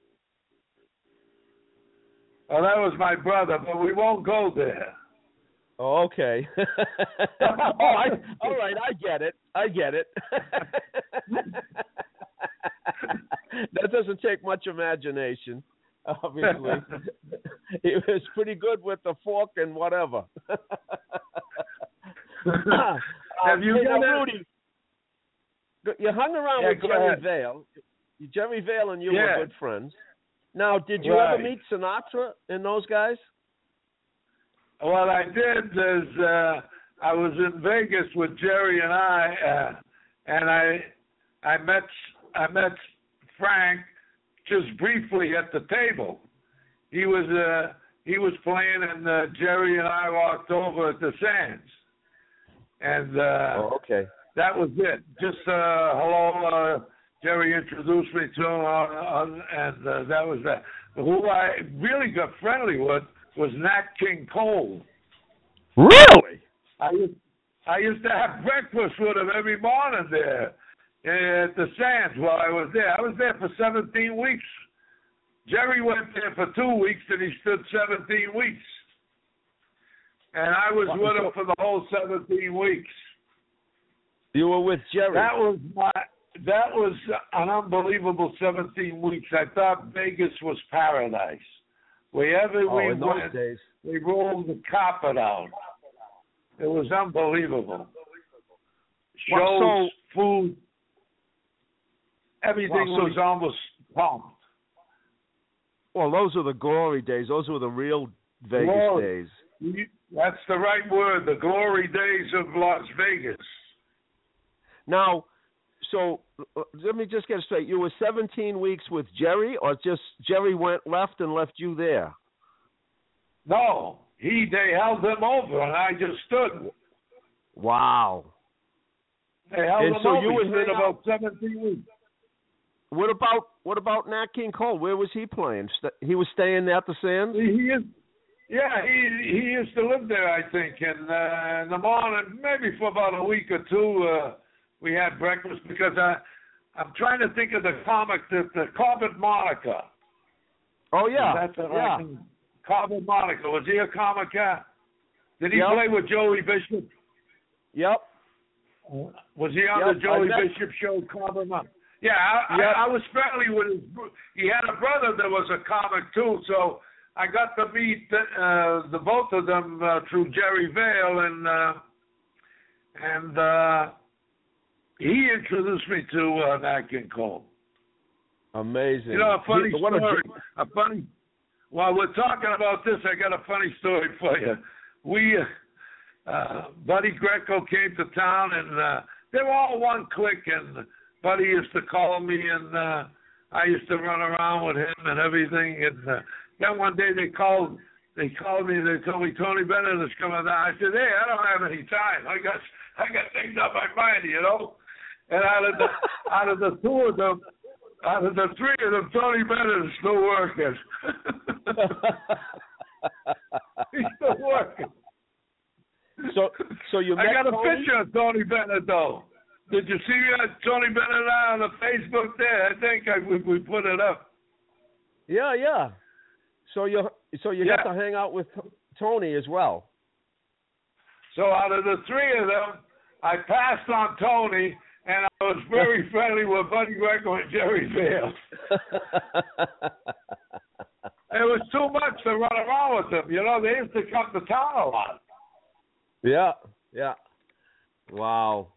Well, that was my brother, but we won't go there. Oh, okay. (laughs) oh, I, all right. I get it. I get it. (laughs) (laughs) that doesn't take much imagination, obviously. (laughs) he was pretty good with the fork and whatever. (laughs) Have you Hey, now, got Rudy? You hung around Yeah, with Jerry ahead. Vale. Jerry Vale and you Yeah. were good friends. Now, did you Right. ever meet Sinatra and those guys? What I did is uh, I was in Vegas with Jerry and I, uh, and I I met I met Frank just briefly at the table. He was uh, he was playing, and uh, Jerry and I walked over at the Sands, and uh, oh, okay. that was it. Just uh, hello. Uh, Jerry introduced me to him, uh, and uh, that was that. Who I really got friendly with was Nat King Cole. Really? I used, I used to have breakfast with him every morning there at the Sands while I was there. I was there for 17 weeks. Jerry went there for two weeks and he stood 17 weeks. And I was with him for the whole 17 weeks. You were with Jerry. That was my that was an unbelievable 17 weeks. I thought Vegas was paradise. Wherever oh, we went, days. they rolled the carpet out. It was unbelievable. Shows, Well, food, everything Well, so was almost pumped. Well, those are the glory days. Those were the real Vegas Glory. days. That's the right word. The glory days of Las Vegas. Now, so uh, let me just get it straight. You were 17 weeks with Jerry, or just Jerry went left and left you there? No, he they held him over, and I just stood. Wow. They held And him so over. you He would stayed hang about 17 weeks. What about what about Nat King Cole? Where was he playing? He was staying at the Sands. He, is, yeah, he he used to live there, I think. And uh, in the morning, maybe for about a week or two, uh, we had breakfast because I I'm trying to think of the comic that the Corbett Monica. Oh yeah, That's a yeah. Corbett Monica. Was he a comic? Yeah. Did he Yep. play with Joey Bishop? Yep. Was he on Yep, the Joey Bishop show, Corbett Monica? Yeah, I, Yep. I, I was friendly with his. He had a brother that was a comic too, so I got to meet the, uh, the both of them uh, through Jerry Vale, and uh, and uh, he introduced me to uh, Nat King Cole. Amazing. You know, a funny a- story. A funny, while we're talking about this, I got a funny story for you. We, uh, Buddy Greco came to town, and uh, they were all one clique. And Buddy used to call me, and uh, I used to run around with him and everything. And uh, then one day they called. They called me. They told me Tony Bennett is coming down. I said, "Hey, I don't have any time. I got I got things on my mind, you know." And out of the (laughs) out of the two of them, out of the three of them, Tony Bennett is still working. (laughs) He's still working. So, so you I got a Tony? picture of Tony Bennett though. Did you see uh, Tony Bennett on the Facebook there? I think I, we, we put it up. Yeah, yeah. So you, so you got to hang out with Tony as well. So out of the three of them, I passed on Tony, and I was very (laughs) friendly with Buddy Greco and Jerry Vale. (laughs) It was too much to run around with them. You know, they used to come to town a lot. yeah, yeah. Wow.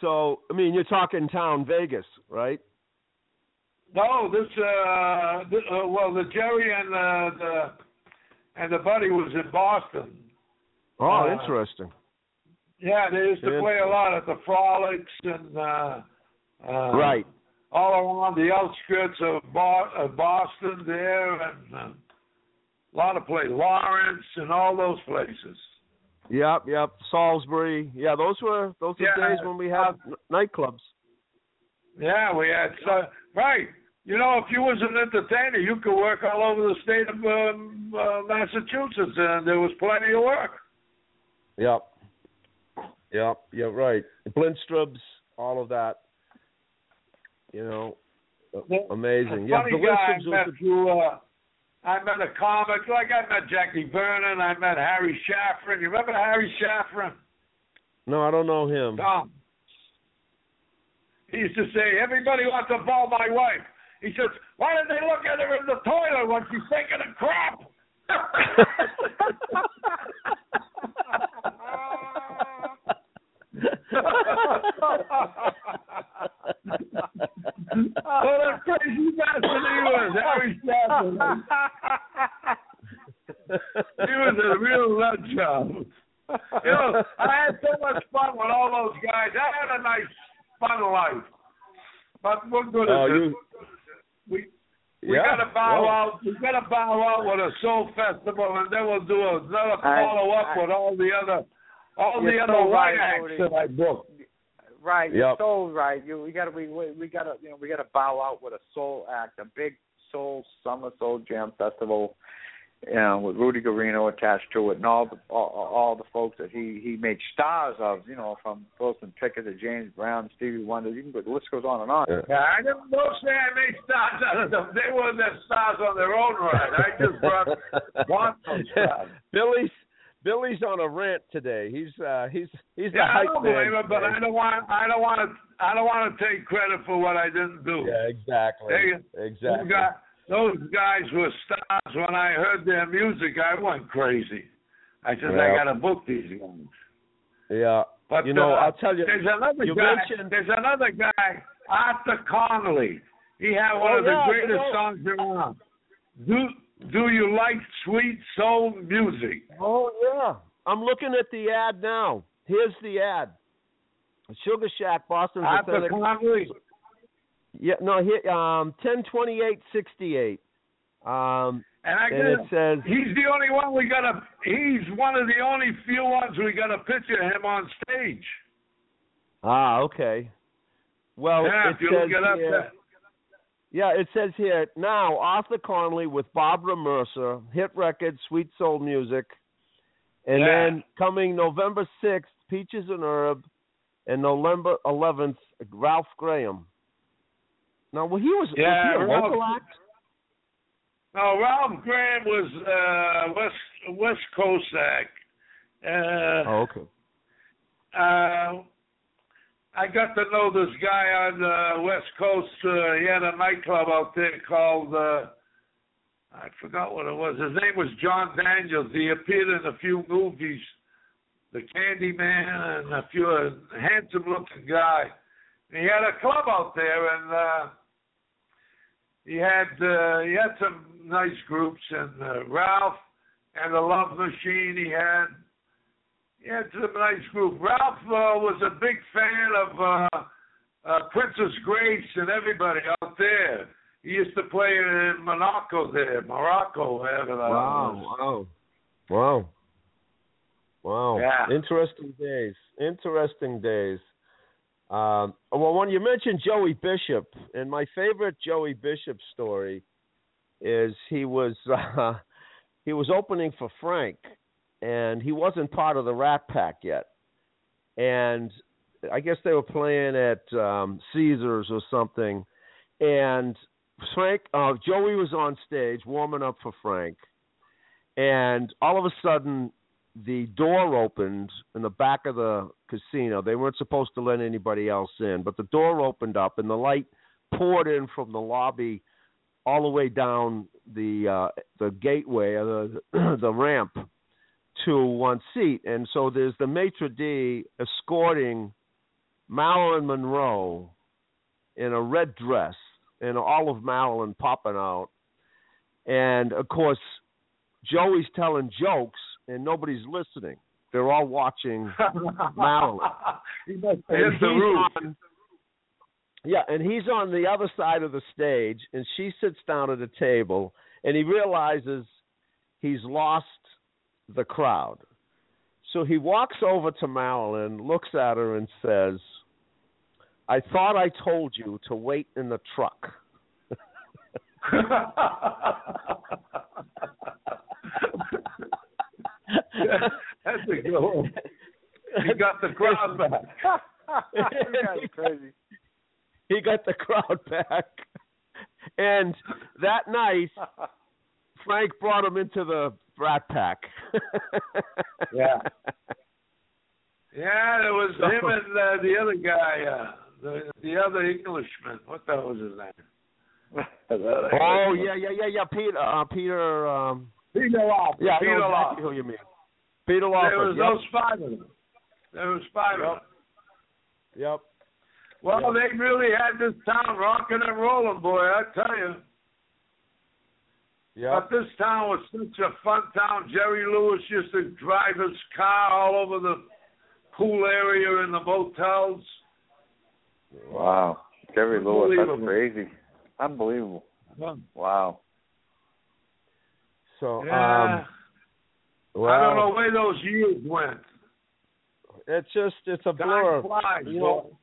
So, I mean, you're talking town Vegas, right? No, this uh, th- uh well, the Jerry and the, the and the Buddy was in Boston. Oh, Uh, interesting. Yeah, they used to play a lot at the Frolics and uh, uh, Right. all around the outskirts of Bo- of Boston there, and uh, a lot of play Lawrence and all those places. Yep, yep. Salisbury. Yeah, those were those were Yeah, days when we had n- nightclubs. Yeah, we had so right. You know, if you was an entertainer, you could work all over the state of um, uh, Massachusetts, and there was plenty of work. Yep. Yep, you're right. Blinstrub's, all of that. You know, amazing. Yeah, funny guy was uh, I met a comic, like I met Jackie Vernon, I met Harry Shaffron. You remember Harry Shaffron? No, I don't know him. Tom. He used to say, everybody wants to ball my wife. He says, why don't they look at her in the toilet when she's taking a crap? (laughs) (laughs) what a crazy bastard he was, Harry Shaffron. He was a real nut job. You know, I had so much fun with all those guys. I had a nice, fun life. But we're good Oh, at you- this. We we yeah. gotta bow well, out. We gotta bow out with a soul festival, and then we'll do another follow up I- with all the other all You're the other so right, acts Cody. that I booked. Right, you're Yep. so right. You we gotta we we gotta you know we gotta bow out with a soul act, a big soul summer soul jam festival, you know, with Rudy Guarino attached to it, and all the all, all the folks that he he made stars of, you know, from Wilson Pickett to James Brown, Stevie Wonder. You can go, the list goes on and on. Yeah. Yeah, I didn't don't say I made stars out of them. They were their stars on their own right. I just brought (laughs) one those stars. Billy's Billy's on a rant today. He's uh he's he's the Yeah, I don't blame it, but. I don't want I don't want to I don't want to take credit for what I didn't do. Yeah, exactly. They- exactly. Those guys, those guys were stars. When I heard their music, I went crazy. I said, I got to book these guys. Yeah. But You know, uh, I'll tell you- There's another you guy. mentioned- There's another guy, Arthur Conley. He had one Oh, of the greatest songs around. Do Do you like sweet soul music? Oh yeah. I'm looking at the ad now. Here's the ad. Sugar Shack, Boston's Arthur authentic. Conley. Yeah, no, here um ten twenty eight sixty eight. Um And I and it says he's the only one we got a. He's one of the only few ones we got a picture of him on stage. Ah, okay. Well yeah, it if you says look it up there. Yeah, it says here now Arthur Conley with Barbara Mercer, hit record, Sweet Soul Music, and Yeah. then coming November sixth, Peaches and Herb, and November eleventh, Ralph Graham. Now, well, he was, Yeah, was he a Ralph- local act? No, Ralph Graham was uh, West West Coast act. Uh, Oh, okay. uh, I got to know this guy on the West Coast. Uh, he had a nightclub out there called uh, I forgot what it was. His name was John Daniels. He appeared in a few movies, The Candyman, and a few a handsome looking guy. And he had a club out there, and uh, he had uh, he had some nice groups, and uh, Ralph and the Love Machine. He had he had some nice group. Ralph uh, was a big fan of uh, uh, Princess Grace and everybody out there. He used to play in Monaco there, Morocco, whatever that was. wow, wow, wow. Yeah. Interesting days. Interesting days. Um, well, when you mentioned Joey Bishop, and my favorite Joey Bishop story is he was (laughs) uh, he was opening for Frank, and he wasn't part of the Rat Pack yet, and I guess they were playing at um, Caesars or something, and Frank uh, Joey was on stage warming up for Frank, and all of a sudden the door opened in the back of the casino. They weren't supposed to let anybody else in, but the door opened up and the light poured in from the lobby all the way down the uh the gateway or the (clears throat) the ramp to one seat. And so there's the maitre d escorting Marilyn Monroe in a red dress and all of Marilyn popping out. And of course Joey's telling jokes and nobody's listening. They're all watching (laughs) Marilyn. he must And the he's roof. on- yeah, and he's on the other side of the stage, and she sits down at a table, and he realizes he's lost the crowd. So he walks over to Marilyn, looks at her, and says, I thought I told you to wait in the truck. That's a good one. He got the crowd back. you crazy. he got the crowd back. And that night, Frank brought him into the Rat Pack. (laughs) Yeah. Yeah, there was him and uh, the other guy, uh, the the other Englishman. What the hell was his name? (laughs) Oh yeah, yeah, yeah, yeah. Peter, uh, Peter. Um, Peter Lawford. yeah, Peter know Lawford. exactly who you mean. Peter Lawford. There was yep, those five of them. There was five of them. yep. Well, Yep. they really had this town rocking and rolling, boy. I tell you. Yep. But this town was such a fun town. Jerry Lewis used to drive his car all over the pool area in the motels. Wow. Jerry Lewis, that's crazy. Unbelievable. Wow. So, Yeah. um, well, I don't know where those years went. it's just it's a Time blur. flies. You know,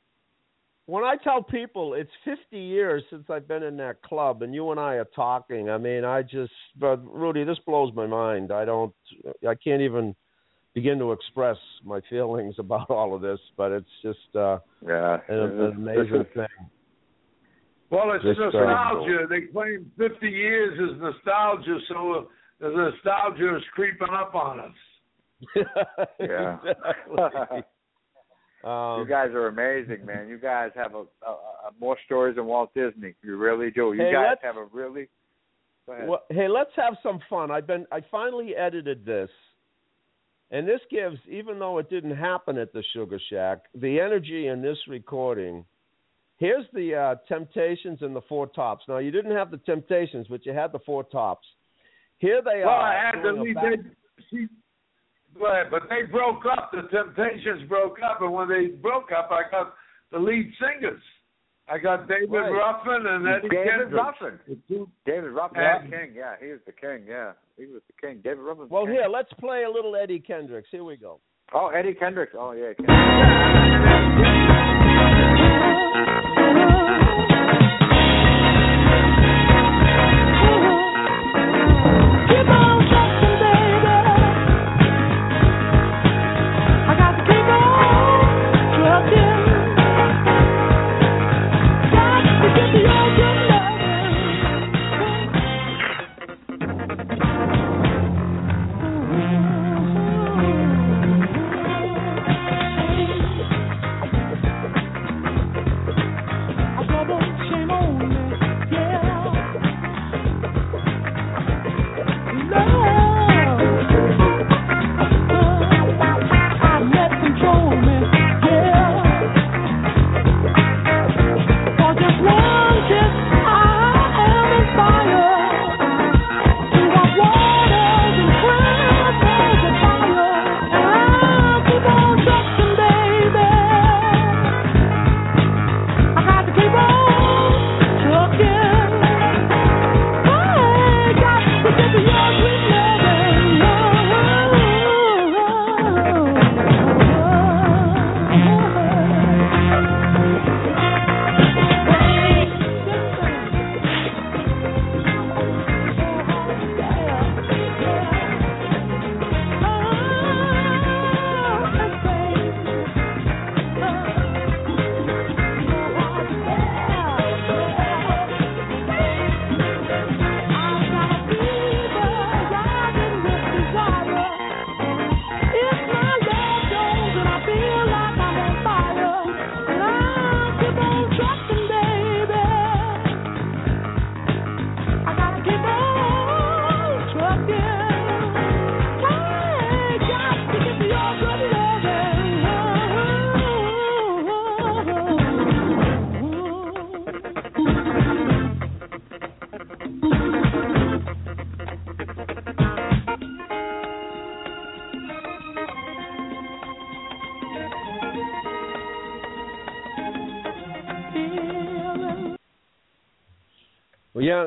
when I tell people it's 50 years since I've been in that club, and you and I are talking, I mean, I just, but Rudy, this blows my mind. I don't, I can't even begin to express my feelings (laughs) about all of this, but it's just uh, Yeah. an, an amazing (laughs) thing. Well, it's Just, uh, nostalgia. they claim 50 years is nostalgia, so the nostalgia is creeping up on us. (laughs) Yeah. Um, you guys are amazing, man. You guys have a, a, a more stories than Walt Disney. You really do. You Hey, guys have a really. Well, hey, let's have some fun. I've been I finally edited this. And this gives even though it didn't happen at the Sugar Shack, the energy in this recording. Here's the uh Temptations and the Four Tops. Now you didn't have the Temptations, but you had the Four Tops. Here they Well, are. I had to doing a leave. back- she, but, but they broke up. The Temptations broke up, and when they broke up, I got the lead singers. I got David Right. Ruffin and Eddie David Kendrick. Ruffin. David Ruffin Yeah. the king. Yeah, he was the king. Yeah, he was the king. David Ruffin. Well, king. here, let's play a little Eddie Kendricks. Here we go. Oh, Eddie Kendricks. Oh, yeah. Kendricks. (laughs)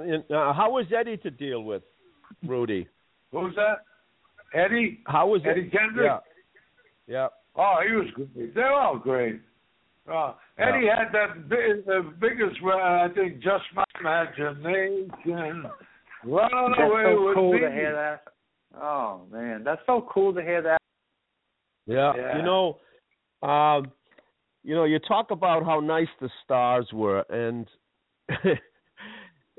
Well, yeah. Uh, how was Eddie to deal with, Rudy? Who's that? Eddie? How was Eddie Kendrick? Yeah. Yeah. Oh, he was great. They're all great. Uh, Eddie had that big, the biggest, uh, I think, just my imagination. Run That's away so with cool me. to hear that. Oh man, that's so cool to hear that. Yeah. Yeah. You know, um, you know, you talk about how nice the stars were, and (laughs)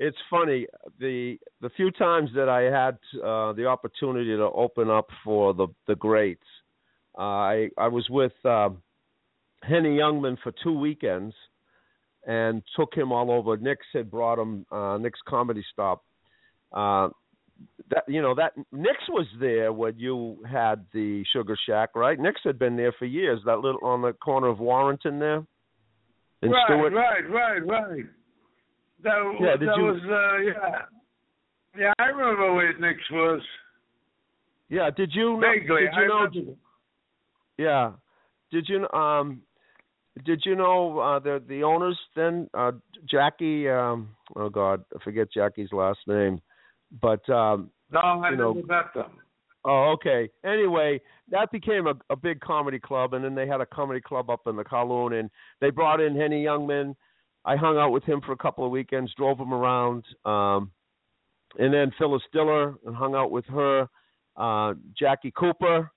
it's funny the the few times that I had uh, the opportunity to open up for the the greats. Uh, I I was with um, Henny Youngman for two weekends, and took him all over. Nick's had brought him uh, Nick's Comedy Stop. Uh, that you know that Nick's was there when you had the Sugar Shack, right? Nick's had been there for years. That little on the corner of Warrenton there. Right, Stuart. right, right, right. That, Yeah, did that you- was, uh, yeah. Yeah, I remember where Nick's was. Yeah. Did you know? Vaguely. Did you know? Yeah. Did you um? Did you know uh, the the owners then? Uh, Jackie. Um. Oh God, I forget Jackie's last name, but um. No, I you know, met them. Oh, okay. Anyway, that became a, a big comedy club, and then they had a comedy club up in the Kowloon, and they brought in Henny Youngman. I hung out with him for a couple of weekends, drove him around, um, and then Phyllis Diller, and hung out with her. Uh, Jackie Cooper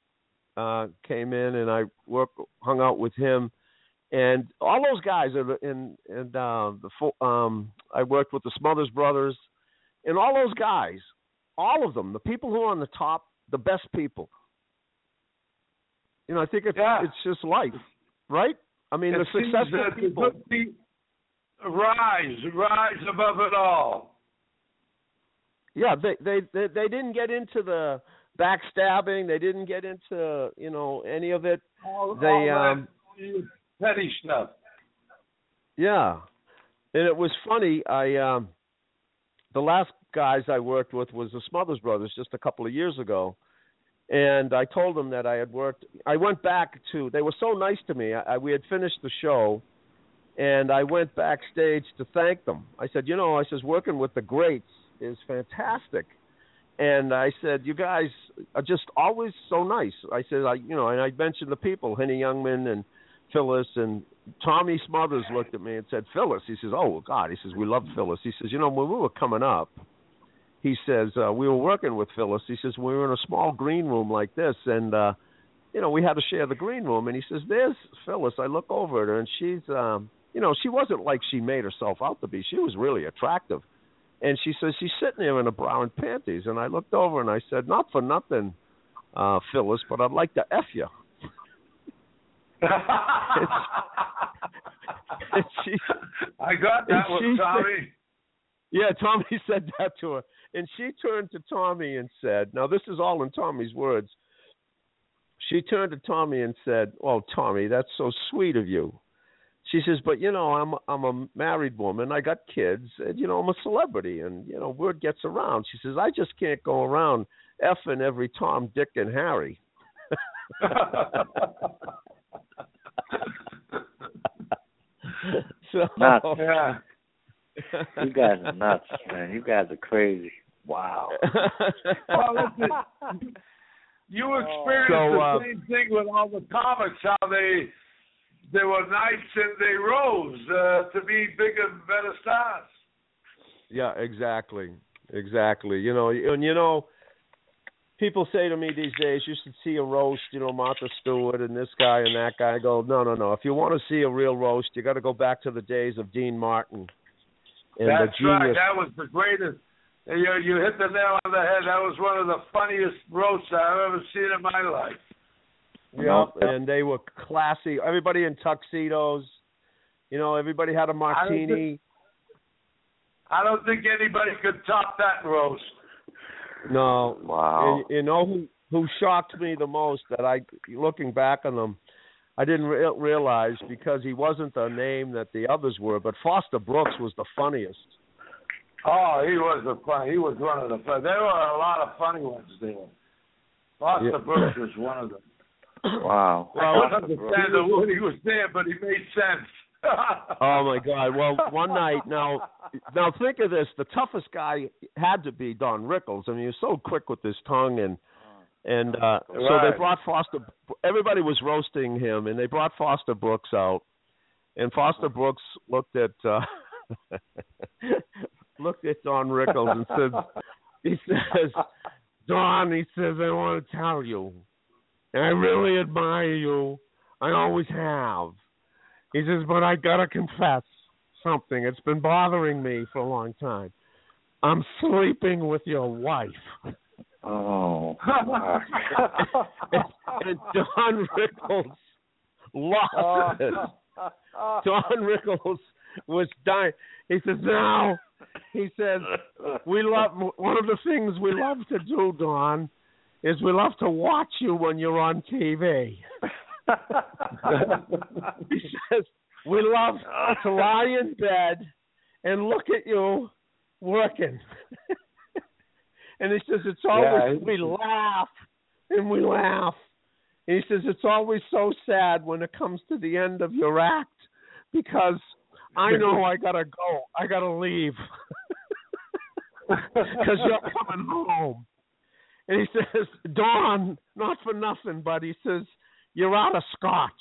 uh, came in, and I worked, hung out with him, and all those guys. are And and uh, the fo- um, I worked with the Smothers Brothers, and all those guys, all of them, the people who are on the top the best people. You know, I think it's Yeah. it's just life, right? I mean, It the successful people. pe- rise, rise above it all. Yeah, they, they they they didn't get into the backstabbing. They didn't get into you know any of it. All, They, all um, petty stuff. Yeah, and it was funny. I um, the last guys I worked with was the Smothers Brothers just a couple of years ago, and I told them that I had worked. I went back to. They were so nice to me. I, I we had finished the show, and I went backstage to thank them. I said, you know, I says working with the greats is fantastic. And I said, you guys are just always so nice. I said, I, you know, and I mentioned the people, Henny Youngman and Phyllis and Tommy Smothers looked at me and said, Phyllis. He says, oh God. He says, we love Phyllis. He says, you know, when we were coming up, he says uh, we were working with Phyllis. He says we were in a small green room like this, and uh, you know we had to share the green room. And he says, "There's Phyllis." I look over at her, and she's, um, you know, she wasn't like she made herself out to be. She was really attractive. And she says she's sitting there in a bra and panties. And I looked over and I said, "Not for nothing, uh, Phyllis, but I'd like to f you." (laughs) She, I got that one, Tommy. Yeah, Tommy (laughs) said that to her. And she turned to Tommy and said, Now, this is all in Tommy's words. She turned to Tommy and said, Oh, Tommy, that's so sweet of you. She says, But, you know, I'm, I'm a married woman. I got kids. And, you know, I'm a celebrity. And, you know, word gets around. She says, I just can't go around effing every Tom, Dick, and Harry. (laughs) so, Nuts. (laughs) yeah. You guys are nuts, man. You guys are crazy. Wow. Well, listen, you experienced (laughs) So, uh, the same thing with all the comics, how they they were nice and they rose uh, to be bigger and better stars. Yeah, exactly, exactly. You know, and you know, people say to me these days, you should see a roast. You know, Martha Stewart and this guy and that guy. I go, no, no, no. If you want to see a real roast, you got to go back to the days of Dean Martin and That's the right. That was the greatest. You you hit the nail on the head. That was one of the funniest roasts I've ever seen in my life. Yep, and they were classy. Everybody in tuxedos. You know, everybody had a don't martini. I don't think anybody could top that roast. No, Wow. And you know who who shocked me the most that I looking back on them, I didn't re- realize because he wasn't the name that the others were, but Foster Brooks was the funniest. Oh, he was a fun. He was one of the fun. There were a lot of funny ones there. Foster Yeah. Brooks was one of them. Wow. Well, I don't understand the word he was there, but he made sense. (laughs) Oh my God! Well, one night now, now think of this: the toughest guy had to be Don Rickles. I mean, he was so quick with his tongue, and and uh, so they brought Foster. Everybody was roasting him, and they brought Foster Brooks out, and Foster Brooks looked at uh, (laughs) looked at Don Rickles and said, he says, Don, he says, I want to tell you, and I really admire you. I always have. He says, but I gotta confess something. It's been bothering me for a long time. I'm sleeping with your wife. Oh. (laughs) and Don Rickles lost it. Don Rickles was dying. He says, now, he says, we love, one of the things we love to do, Don, is we love to watch you when you're on TV. (laughs) He says, we love to lie in bed and look at you working. (laughs) and he says, it's always, Yeah. we laugh and we laugh. And he says, it's always so sad when it comes to the end of your act because I know I got to go. I got to leave (laughs) because you're coming home. And he (laughs) says, "Don, not for nothing, but he says, you're out of scotch.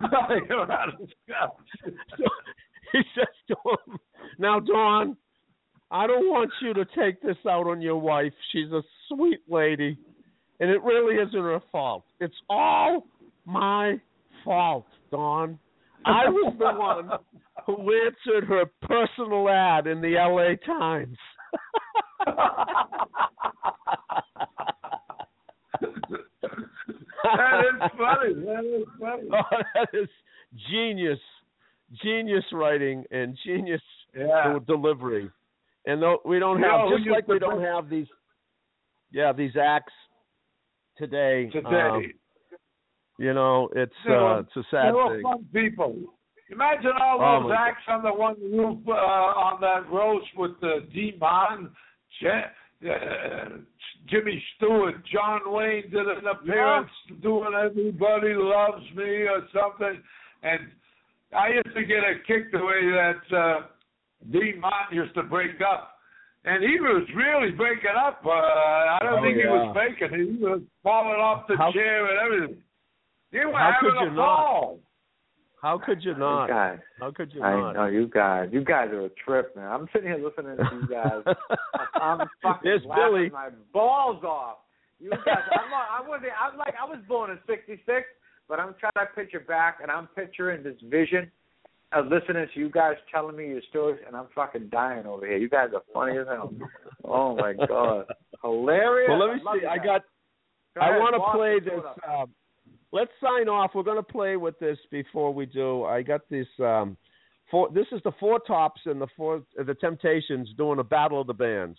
(laughs) (laughs) You're out of scotch. So he says to him, Now, Don, I don't want you to take this out on your wife. She's a sweet lady, and it really isn't her fault. It's all my fault, Don." I was the one who answered her personal ad in the LA Times. that is funny. That. Oh, (laughs) that is genius, genius writing and genius Yeah. delivery. And though we don't have who just like we don't have these, yeah, these acts today. Today. um, you know, it's uh, it's a sad they were thing. fun people. Imagine all Oh, those my acts on the one roof uh, on that roast with uh, Demon, Je- Jimmy Stewart, John Wayne did an appearance doing "Everybody Loves Me" or something, and I used to get a kick the way that uh, Demon used to break up. And he was really breaking up. Uh, I don't Oh, think he was yeah. faking. He was falling off the How- chair and everything. He was having a not? How could you You not? guys, How could you I not? know you guys. You guys are a trip, man. I'm sitting here listening to you guys. (laughs) I'm fucking There's laughing Billy. my balls off. You guys, I'm, not- I was, I'm like, I was born in '66, but I'm trying to picture back, and I'm picturing this vision of listening to you guys telling me your stories, and I'm fucking dying over here. You guys are funny as hell. Oh my god, (laughs) hilarious. Well, let me love see. I got. Go I want to play this. Um, let's sign off. We're going to play with this before we do. I got this. Um, four, this is the Four Tops and the Four the Temptations doing a battle of the bands.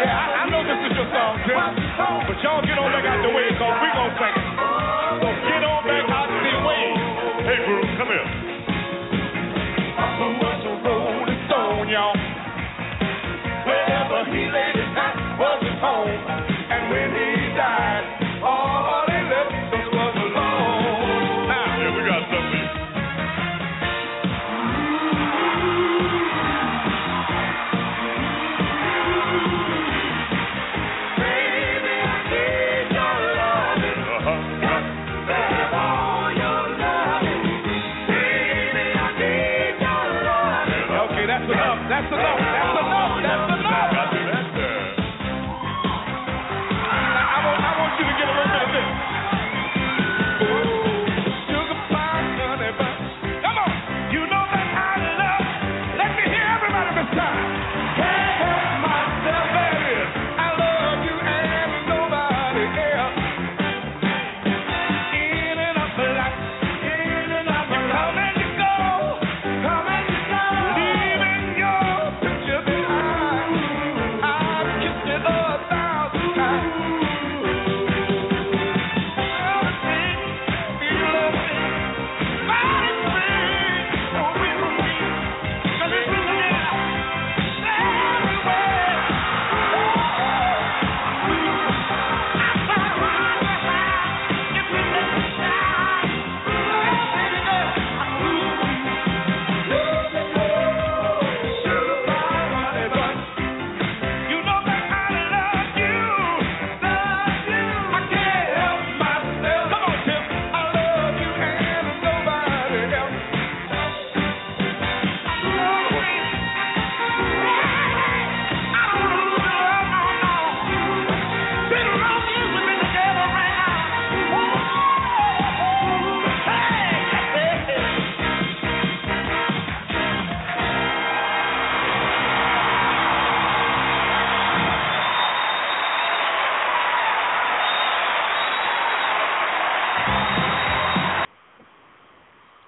Yeah, I, I know this is your song, Tim. But y'all get on back out the way, cause we gon' sing it. So get on back out the way. Hey, Bruce, come here. Who was a rolling stone, y'all? Wherever he laid his hat was his home. And when he died, enough.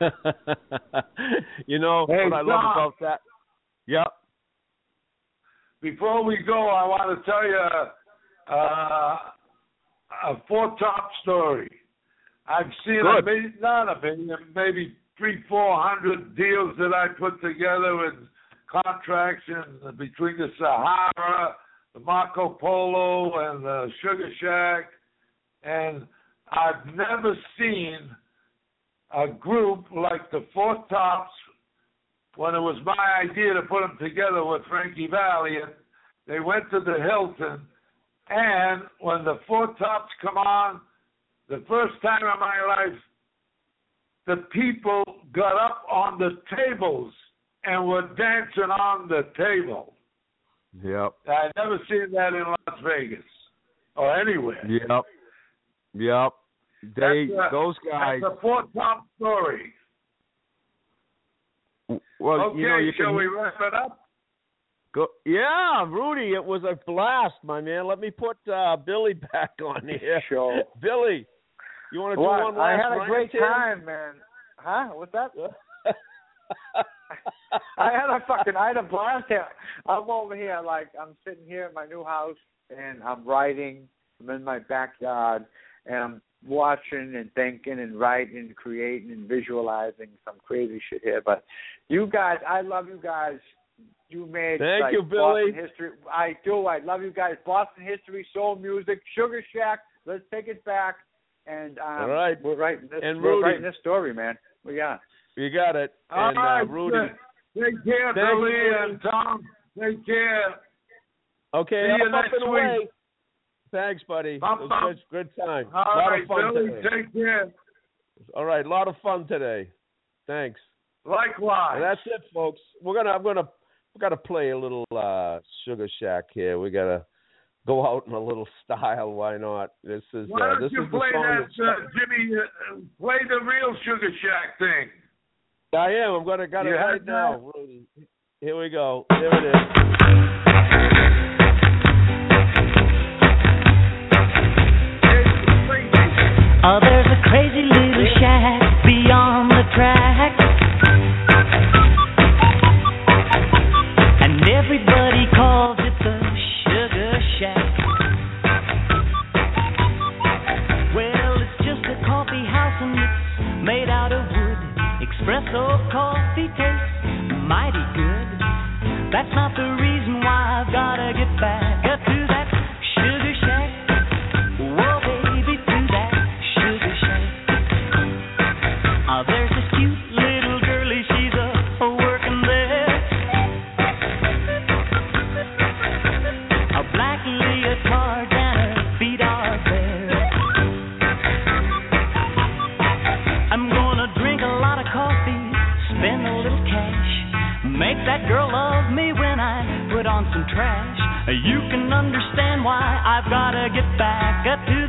(laughs) you know Hey, what I love about that? Yep. Before we go, I want to tell you uh, a four top story. I've seen a million, not a million, maybe three, four hundred deals that I put together with contracts in between the Sahara, the Marco Polo, and the Sugar Shack, and I've never seen a group like the Four Tops when it was my idea to put them together with Frankie Valli, and they went to the Hilton. And when the Four Tops come on, the first time in my life, the people got up on the tables and were dancing on the table. Yep. I never seen that in Las Vegas or anywhere. Yep. Yep. They That's a- those guys. That's a Four Top story. Well, okay, you know you shall can we wrap it up? go. Yeah, Rudy, it was a blast, my man. Let me put uh, Billy (laughs) back on here. Sure. Billy, you want to do What? one I last had a round great here? time, man. Huh? What's that? (laughs) I had a fucking I had a blast here. I'm over here like I'm sitting here in my new house and I'm writing. I'm in my backyard and I'm watching and thinking and writing and creating and visualizing some crazy shit here. But you guys, I love you guys. You made Thank like, you, Billy. Boston history. I do. I love you guys. Boston history, soul music, Sugar Shack. Let's take it back. And um, All right. we're writing this. And we're Rudy. writing this story, man. We got. It. You got it. All and right, uh, Rudy. Take care, Thank Billy you, and Tom. Take care. Okay, See you up, up next and away. Thanks, buddy. It was good, good time. All a lot right, of fun Billy. today. Take care. All right, a lot of fun today. Thanks. Likewise. And that's it, folks. We're gonna I'm gonna we gotta play a little uh Sugar Shack here. We gotta go out in a little (laughs) style. Why not? This is Why uh, don't this you play that, uh, Jimmy? Uh, play the real Sugar Shack thing. I am. I'm gonna got it right now. Here we go. There it is. Oh, there's a crazy little shack beyond the track. And everybody calls it the sugar shack. Well, it's just a coffee house and it's made out of wood. Espresso coffee tastes mighty good. That's not the trash. You can understand why I've gotta get back up to